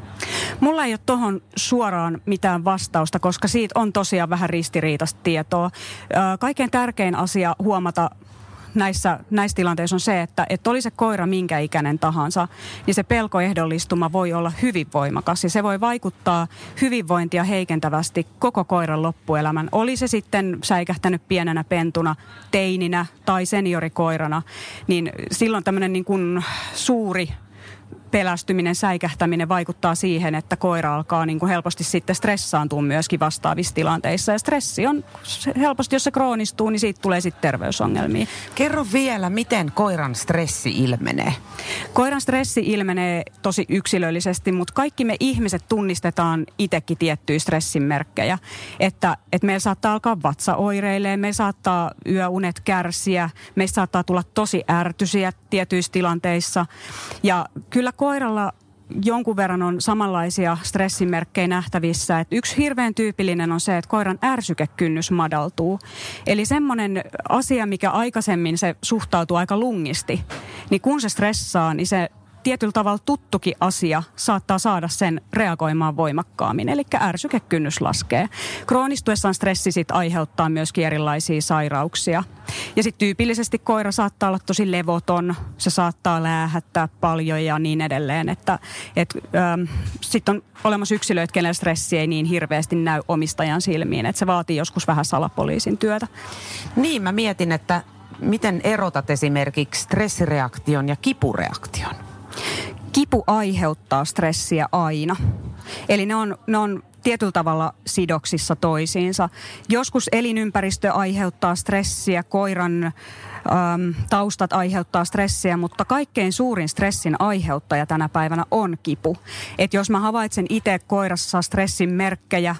S6: Mulla ei ole tuohon suoraan mitään vastausta, koska siitä on tosiaan vähän ristiriitaista tietoa. Kaikkein tärkein asia huomata näissä, näissä tilanteissa on se, että, että oli se koira minkä ikäinen tahansa, niin se pelkoehdollistuma voi olla hyvin voimakas ja se voi vaikuttaa hyvinvointia heikentävästi koko koiran loppuelämän. Oli se sitten säikähtänyt pienenä pentuna, teininä tai seniorikoirana, niin silloin tämmöinen niin kuin suuri pelästyminen, säikähtäminen vaikuttaa siihen, että koira alkaa niin kuin helposti sitten stressaantua myöskin vastaavissa tilanteissa. Ja stressi on helposti, jos se kroonistuu, niin siitä tulee sitten terveysongelmia.
S3: Kerro vielä, miten koiran stressi ilmenee?
S6: Koiran stressi ilmenee tosi yksilöllisesti, mutta kaikki me ihmiset tunnistetaan itsekin tiettyjä stressin merkkejä. Että, että meillä saattaa alkaa vatsa oireilee, me saattaa yöunet kärsiä, meistä saattaa tulla tosi ärtyisiä tietyissä tilanteissa. Ja kyllä koiralla jonkun verran on samanlaisia stressimerkkejä nähtävissä. Et yksi hirveän tyypillinen on se, että koiran ärsykekynnys madaltuu. Eli semmoinen asia, mikä aikaisemmin se suhtautuu aika lungisti, niin kun se stressaa, niin se tietyllä tavalla tuttukin asia saattaa saada sen reagoimaan voimakkaammin. Eli ärsykekynnys laskee. Kroonistuessaan stressi sit aiheuttaa myöskin erilaisia sairauksia. Ja sitten tyypillisesti koira saattaa olla tosi levoton, se saattaa läähättää paljon ja niin edelleen. Että et, ähm, sitten on olemassa yksilöitä, kenellä stressi ei niin hirveästi näy omistajan silmiin. Että se vaatii joskus vähän salapoliisin työtä.
S3: Niin, mä mietin, että miten erotat esimerkiksi stressireaktion ja kipureaktion?
S6: Kipu aiheuttaa stressiä aina. Eli ne on, ne on tietyllä tavalla sidoksissa toisiinsa. Joskus elinympäristö aiheuttaa stressiä, koiran äm, taustat aiheuttaa stressiä, mutta kaikkein suurin stressin aiheuttaja tänä päivänä on kipu. Et jos mä havaitsen itse koirassa stressin merkkejä,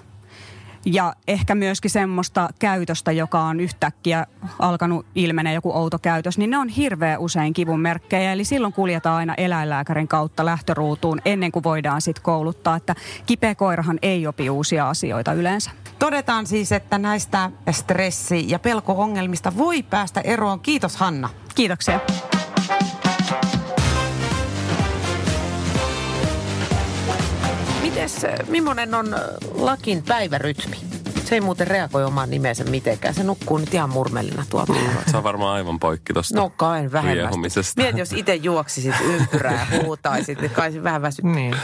S6: ja ehkä myöskin semmoista käytöstä, joka on yhtäkkiä alkanut ilmenee joku outo käytös, niin ne on hirveän usein kivun merkkejä. Eli silloin kuljetaan aina eläinlääkärin kautta lähtöruutuun ennen kuin voidaan sitten kouluttaa, että kipeä koirahan ei opi uusia asioita yleensä.
S3: Todetaan siis, että näistä stressi- ja pelko-ongelmista voi päästä eroon. Kiitos Hanna.
S6: Kiitoksia.
S3: Mites, millainen on lakin päivärytmi? Se ei muuten reagoi omaan nimensä mitenkään. Se nukkuu nyt ihan murmelina tuolla.
S4: Se on varmaan aivan poikki tuosta
S3: No kai vähemmän. Mieti, jos itse juoksisit ympyrää ja huutaisit, niin kai se vähän väsyttää.
S5: Niin.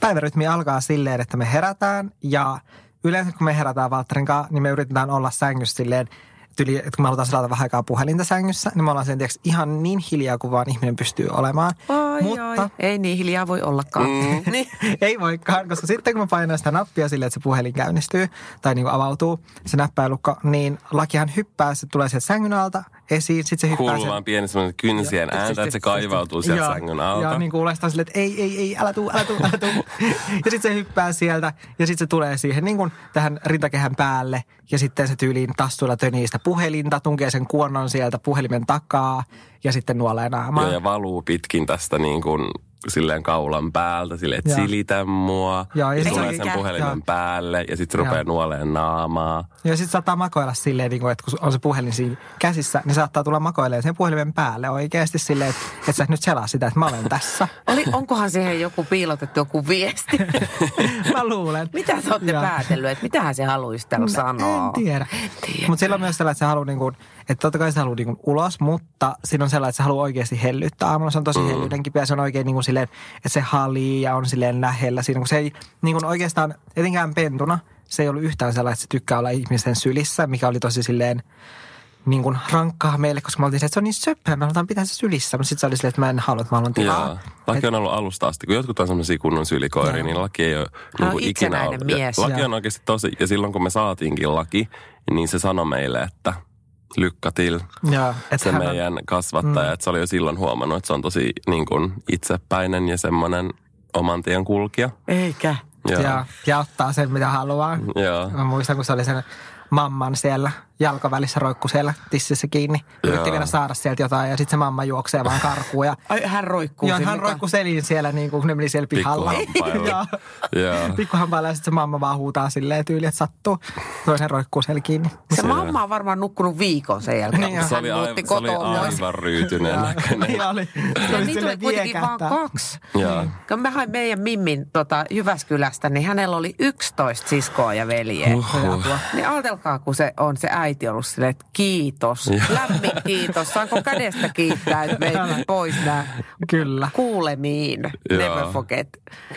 S5: Päivärytmi alkaa silleen, että me herätään ja yleensä kun me herätään Valtterin kanssa, niin me yritetään olla sängyssä silleen, tyli, että kun me halutaan selata vähän aikaa puhelinta sängyssä, niin me ollaan sen tiiäks, ihan niin hiljaa kuin vaan ihminen pystyy olemaan.
S3: Oi, Mutta, oi. Ei niin hiljaa voi ollakaan. Mm.
S5: niin. ei voikaan, koska sitten kun mä painan sitä nappia silleen, että se puhelin käynnistyy tai niin kuin avautuu, se näppäilukko, niin lakihan hyppää, se tulee sieltä sängyn alta esiin, sitten se hyppää
S4: Kuuluu vaan pieni semmoinen kynsien ja, ääntä, että se kaivautuu sieltä ja, sängyn alta.
S5: Ja niin kuulee sitä silleen, että ei, ei, ei, älä tuu, älä tuu, älä tuu. ja sitten se hyppää sieltä ja sitten se tulee siihen niin kuin tähän rintakehän päälle ja sitten se tyyliin tassuilla tönii sitä puhelinta, tunkee sen kuonnon sieltä puhelimen takaa ja sitten nuolee naamaa.
S4: Ja, ja valuu pitkin tästä niin kuin silleen kaulan päältä, silleen, että silitä mua. Joo, ja, ja tulee sen puhelimen ja. päälle ja sitten se rupeaa nuoleen naamaa.
S5: Ja sitten saattaa makoilla silleen, niin kuin, että kun on se puhelin siinä käsissä, niin saattaa tulla makoilemaan sen puhelimen päälle oikeasti silleen, että, että sä nyt selaa sitä, että mä olen tässä.
S3: Oli, onkohan siihen joku piilotettu joku viesti?
S5: mä luulen.
S3: Mitä sä ootte päätellyt, että mitähän se haluaisi täällä no, sanoa?
S5: En tiedä. tiedä. Mutta sillä on myös sellainen, että se haluaa niin kuin, että totta kai se haluaa niin ulos, mutta siinä on sellainen, että se haluaa oikeasti hellyttää. Aamulla se on tosi mm. hellyiden kipeä. Se on oikein niin kuin silleen, että se halii ja on silleen lähellä siinä. Kun se ei niin kuin oikeastaan, etenkään pentuna, se ei ollut yhtään sellainen, että se tykkää olla ihmisten sylissä, mikä oli tosi silleen niin kuin rankkaa meille, koska me oltiin se, että se on niin söpöä, me halutaan pitää se sylissä. Mutta sitten se oli silleen, että mä en halua, että mä haluan tilaa.
S4: Joo. Laki on ollut alusta asti. Kun jotkut on semmoisia kunnon sylikoiria, niin laki ei ole niin kuin ikinä ollut. Ja
S3: mies.
S4: Laki
S5: Joo.
S4: on oikeasti tosi, ja silloin kun me saatiinkin laki, niin se sanoi meille, että lykka till.
S5: Että
S4: Se
S5: hän
S4: meidän kasvattaja, mm. että se oli jo silloin huomannut, että se on tosi niin kuin itsepäinen ja semmoinen oman tien kulkija.
S3: Eikä.
S4: Joo.
S5: ja, ja ottaa sen, mitä haluaa.
S4: Joo.
S5: Mä muistan, kun se oli sen mamman siellä jalkavälissä roikku siellä tississä kiinni. Yritti
S4: Joo.
S5: vielä saada sieltä jotain ja sitten se mamma juoksee vaan karkuun. Ja,
S3: Ai, hän roikkuu
S5: ja
S3: siinä
S5: hän
S3: mukaan.
S5: roikku selin siellä niin kuin ne meni siellä pihalla.
S4: Pikkuhampailla.
S5: Joo.
S4: Joo.
S5: Ja sitten se mamma vaan huutaa silleen tyyli, että sattuu. Toisen roikkuu siellä kiinni.
S3: Se mamma on varmaan nukkunut viikon sen jälkeen,
S5: Niin.
S4: Se
S3: hän
S4: oli,
S3: muutti
S4: aivan, se oli aivan ryytyneen näköinen.
S5: Niin oli. Se
S3: Ja
S5: oli
S3: niitä oli kuitenkin vaan kaksi.
S4: Joo.
S3: Kun mä hain meidän Mimmin tota, Jyväskylästä, niin hänellä oli 11 siskoa ja veljeä.
S4: Uhuh.
S3: Niin ajatelkaa, kun se on se äiti ollut silleen, että kiitos, lämmin kiitos. Saanko kädestä kiittää, että veit pois nämä
S5: Kyllä.
S3: kuulemiin.
S4: Joo.
S3: Never forget.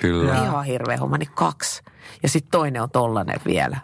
S4: Kyllä.
S3: Ihan hirveä homma, niin kaksi. Ja sitten toinen on tollanen vielä.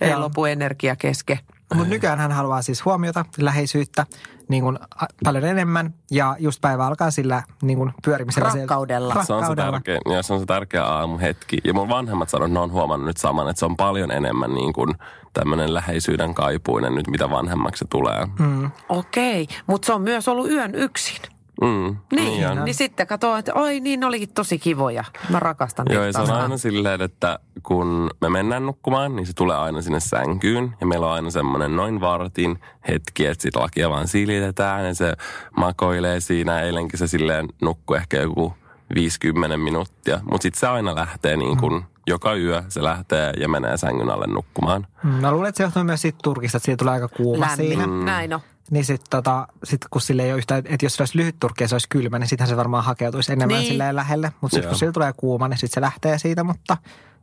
S3: Ei lopu energia kesken.
S5: Mutta nykyään hän haluaa siis huomiota, läheisyyttä niin kuin a- paljon enemmän. Ja just päivä alkaa sillä niin kuin pyörimisellä. siellä-
S3: Rakkaudella.
S4: Se on se
S5: Rakkaudella.
S4: tärkeä, ja se on se tärkeä aamuhetki. Ja mun vanhemmat sanoo, että ne on huomannut nyt saman, että se on paljon enemmän niin kuin tämmöinen läheisyyden kaipuinen nyt, mitä vanhemmaksi se tulee. Mm.
S3: Okei, mutta se on myös ollut yön yksin.
S4: Mm.
S3: Niin,
S4: on.
S3: niin, sitten katsoo, että oi niin, ne olikin tosi kivoja. Mä rakastan
S4: Joo, se on aina silleen, että kun me mennään nukkumaan, niin se tulee aina sinne sänkyyn. Ja meillä on aina semmoinen noin vartin hetki, että sit lakia vaan silitetään ja se makoilee siinä. Eilenkin se silleen nukkui ehkä joku 50 minuuttia. Mutta sitten se aina lähtee niin kuin joka yö se lähtee ja menee sängyn alle nukkumaan.
S5: Mm, Mä luulen, että se johtuu myös siitä Turkista, että siitä tulee aika kuuma
S3: Lämmin,
S5: siinä.
S3: näin on.
S5: Niin sitten tota, sit kun sille ei ole yhtään, että jos se olisi lyhyt turkki ja se olisi kylmä, niin sittenhän se varmaan hakeutuisi enemmän
S3: Niin.
S5: silleen lähelle. Mutta sitten kun sillä tulee kuuma, niin sitten se lähtee siitä. Mutta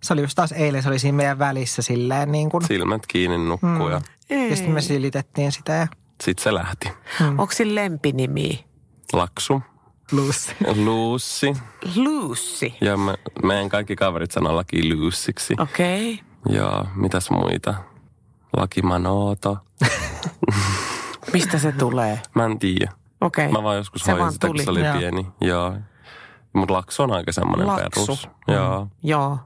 S5: se oli just taas eilen, se oli siinä meidän välissä silleen niin kuin.
S4: Silmät kiinni nukkuu ja
S5: Ja sitten me silitettiin sitä ja
S4: sitten se lähti.
S3: Onko sillä lempinimi?
S4: Laksu,
S5: Lucy.
S4: Luussi
S3: Lucy.
S4: ja me, meidän kaikki kaverit sanoo laki Luussiksi.
S3: Okei. Okay.
S4: Ja mitäs muita? Laki Manoto.
S3: Mistä se tulee?
S4: Mä en tiedä.
S3: Okei.
S4: Mä vaan joskus
S3: Se
S4: hoidin
S3: vaan
S4: sitä, kun
S3: tuli.
S4: se oli
S5: Joo.
S4: pieni. Joo. Mutta laksu on aika semmoinen
S3: Laksu.
S4: perus. Joo.
S3: Joo.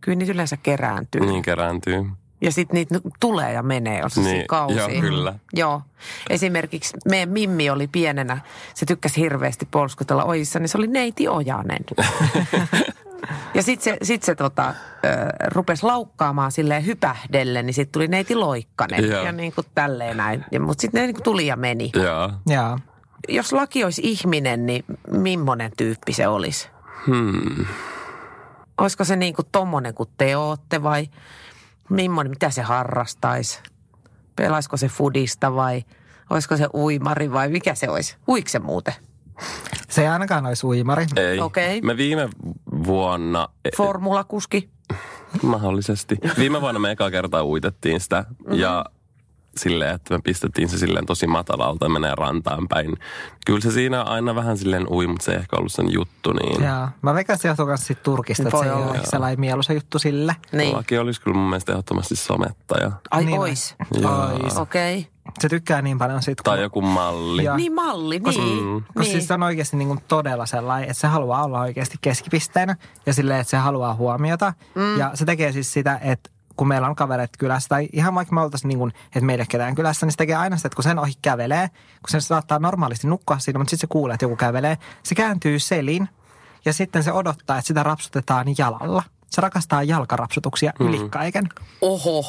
S3: Kyllä niitä yleensä kerääntyy.
S4: Niin kerääntyy.
S3: Ja sitten niitä tulee ja menee, on se
S4: Niin,
S3: kausi.
S4: joo, kyllä.
S3: Joo. Esimerkiksi meidän Mimmi oli pienenä, se tykkäsi hirveästi polskutella ojissa, niin se oli neiti Ojanen. ja sitten se, sit se tota, rupesi laukkaamaan silleen hypähdelle, niin sitten tuli neiti Loikkanen.
S4: Joo.
S3: Ja niin kuin tälleen näin. Ja, mutta sitten ne niin kuin tuli ja meni.
S4: Joo.
S5: Joo.
S3: Jos laki olisi ihminen, niin millainen tyyppi se olisi?
S4: Hmm.
S3: Olisiko se niin kuin tommonen kuin te ootte vai millainen, mitä se harrastaisi? Pelaisiko se fudista vai olisiko se uimari vai mikä se olisi? Uiko se muuten?
S5: Se ei ainakaan olisi uimari.
S4: Ei.
S3: Okei.
S4: Me viime vuonna, e-
S3: Formulakuski?
S4: mahdollisesti, viime vuonna me eka kertaa uitettiin sitä.
S3: Mhm.
S4: Ja silleen, että me pistettiin se silleen tosi matalalta ja menee rantaan päin. Kyllä se siinä aina vähän silleen ui, mutta se ei ehkä ollut sen juttu. Niin
S5: Joo. Mä veikkaan, että se johtuu myös siitä Turkista, että se ei ole ehkä sellainen mieluisa juttu sille.
S3: Niin.
S4: Laki olisi kyllä mun mielestä ehdottomasti somettaja.
S3: Ai
S5: Niin
S3: ois.
S5: Ois.
S3: Okei. Okay.
S5: Se tykkää niin paljon siitä,
S4: Tai joku malli.
S5: Ja-
S3: Niin malli,
S5: Koska-
S3: niin.
S4: Mm.
S5: Koska
S3: niin.
S5: siis se on oikeasti niin kuin todella sellainen, että se haluaa olla oikeasti keskipisteenä ja silleen, että se haluaa huomiota. Mm. Ja se tekee siis sitä, että kun meillä on kavereet kylässä tai ihan vaikka me oltaisiin niin kuin, että meillä ole ketään kylässä, niin se tekee aina sitä, että kun sen ohi kävelee, kun se saattaa normaalisti nukkua siinä, mutta sitten se kuulee, että joku kävelee, se kääntyy selin ja sitten se odottaa, että sitä rapsutetaan jalalla. Se rakastaa jalkarapsutuksia mm. yli kaiken.
S3: Oho.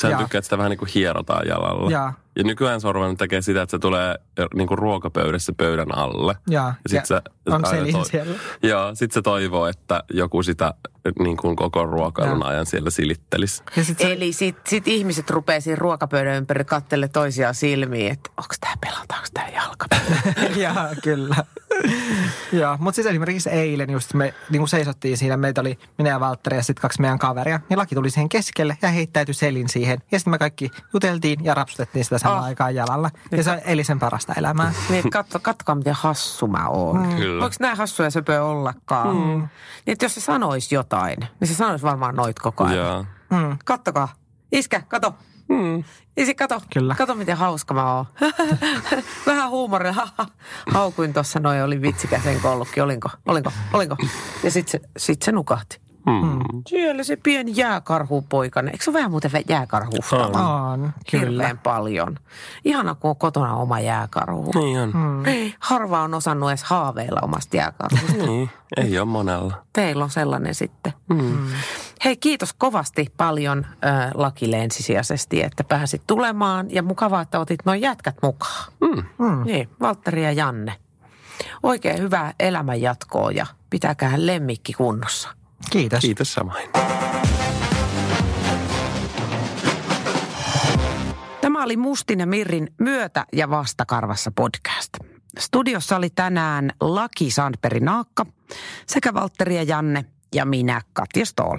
S4: Sä
S5: Jaa.
S4: tykkää, että sitä vähän niin kuin hierotaan jalalla.
S5: Jaa.
S4: Ja nykyään se on ruvennut sitä, että se tulee niin kuin ruokapöydässä pöydän alle.
S5: Jaa.
S4: Ja sit
S5: Ja
S4: se
S5: on
S4: aina
S5: selin siellä.
S4: Joo, sit se toivoo, että joku sitä niin kuin koko ruokailun
S5: Jaa.
S4: ajan siellä silittelisi.
S5: Ja sit se,
S3: Eli sit, sit ihmiset rupeaa siinä ruokapöydän ympäri kattele toisiaan silmiin, että onko tämä pelata, onko tämä jalkapeli.
S5: Joo, kyllä. Joo, mutta siis esimerkiksi eilen just me niin kuin seisottiin siinä, meitä oli minä ja Valtteri ja sitten kaksi meidän kaveria. Niin laki tuli siihen keskelle ja heittäytyi selin siihen. Ja sitten me kaikki juteltiin ja rapsutettiin sitä samaan
S3: Ah.
S5: aikaan jalalla. Ja se eli sen parasta elämää.
S3: Niin, katso, katsokaa, miten hassu mä oon. Mm.
S4: Kyllä.
S3: Voiko näin hassuja söpöä ollakaan? Mm. Niin, että jos se sanoisi jotain, niin se sanoisi varmaan noit koko ajan.
S4: Joo.
S5: Mm.
S3: Kattokaa. Iskä, kato. Mm. Ja sit kato,
S5: Kyllä.
S3: kato miten hauska mä oon. Vähän huumoria. Haukuin tuossa noin, oli vitsikäsen kollukki. Olinko? Olinko? Olinko? Ja sit se, sit se nukahti.
S4: Hmm.
S3: Siellä se pieni jääkarhupoikane. Eikö se ole vähän muuten jääkarhusta?
S4: On.
S5: On, kyllä.
S3: Hirveän paljon. Ihana, kun on kotona oma jääkarhu.
S4: Niin on.
S3: Ei, Harva on osannut edes haaveilla omasta jääkarhusta.
S4: Niin, ei ole monella.
S3: Teillä on sellainen sitten.
S4: Mm.
S3: Hei, kiitos kovasti paljon äh, Lakille ensisijaisesti, että pääsit tulemaan. Ja mukavaa, että otit noin jätkät mukaan.
S4: Mm.
S5: Mm.
S3: Niin, Valtteri ja Janne. Oikein hyvää elämänjatkoa ja pitäkää lemmikki kunnossa.
S5: Kiitos.
S4: Kiitos samoin.
S3: Tämä oli Mustin ja Mirrin myötä- ja vastakarvassa podcast. Studiossa oli tänään Laki Sandperi Naakka sekä Valtteri ja Janne ja minä Katja Stoll.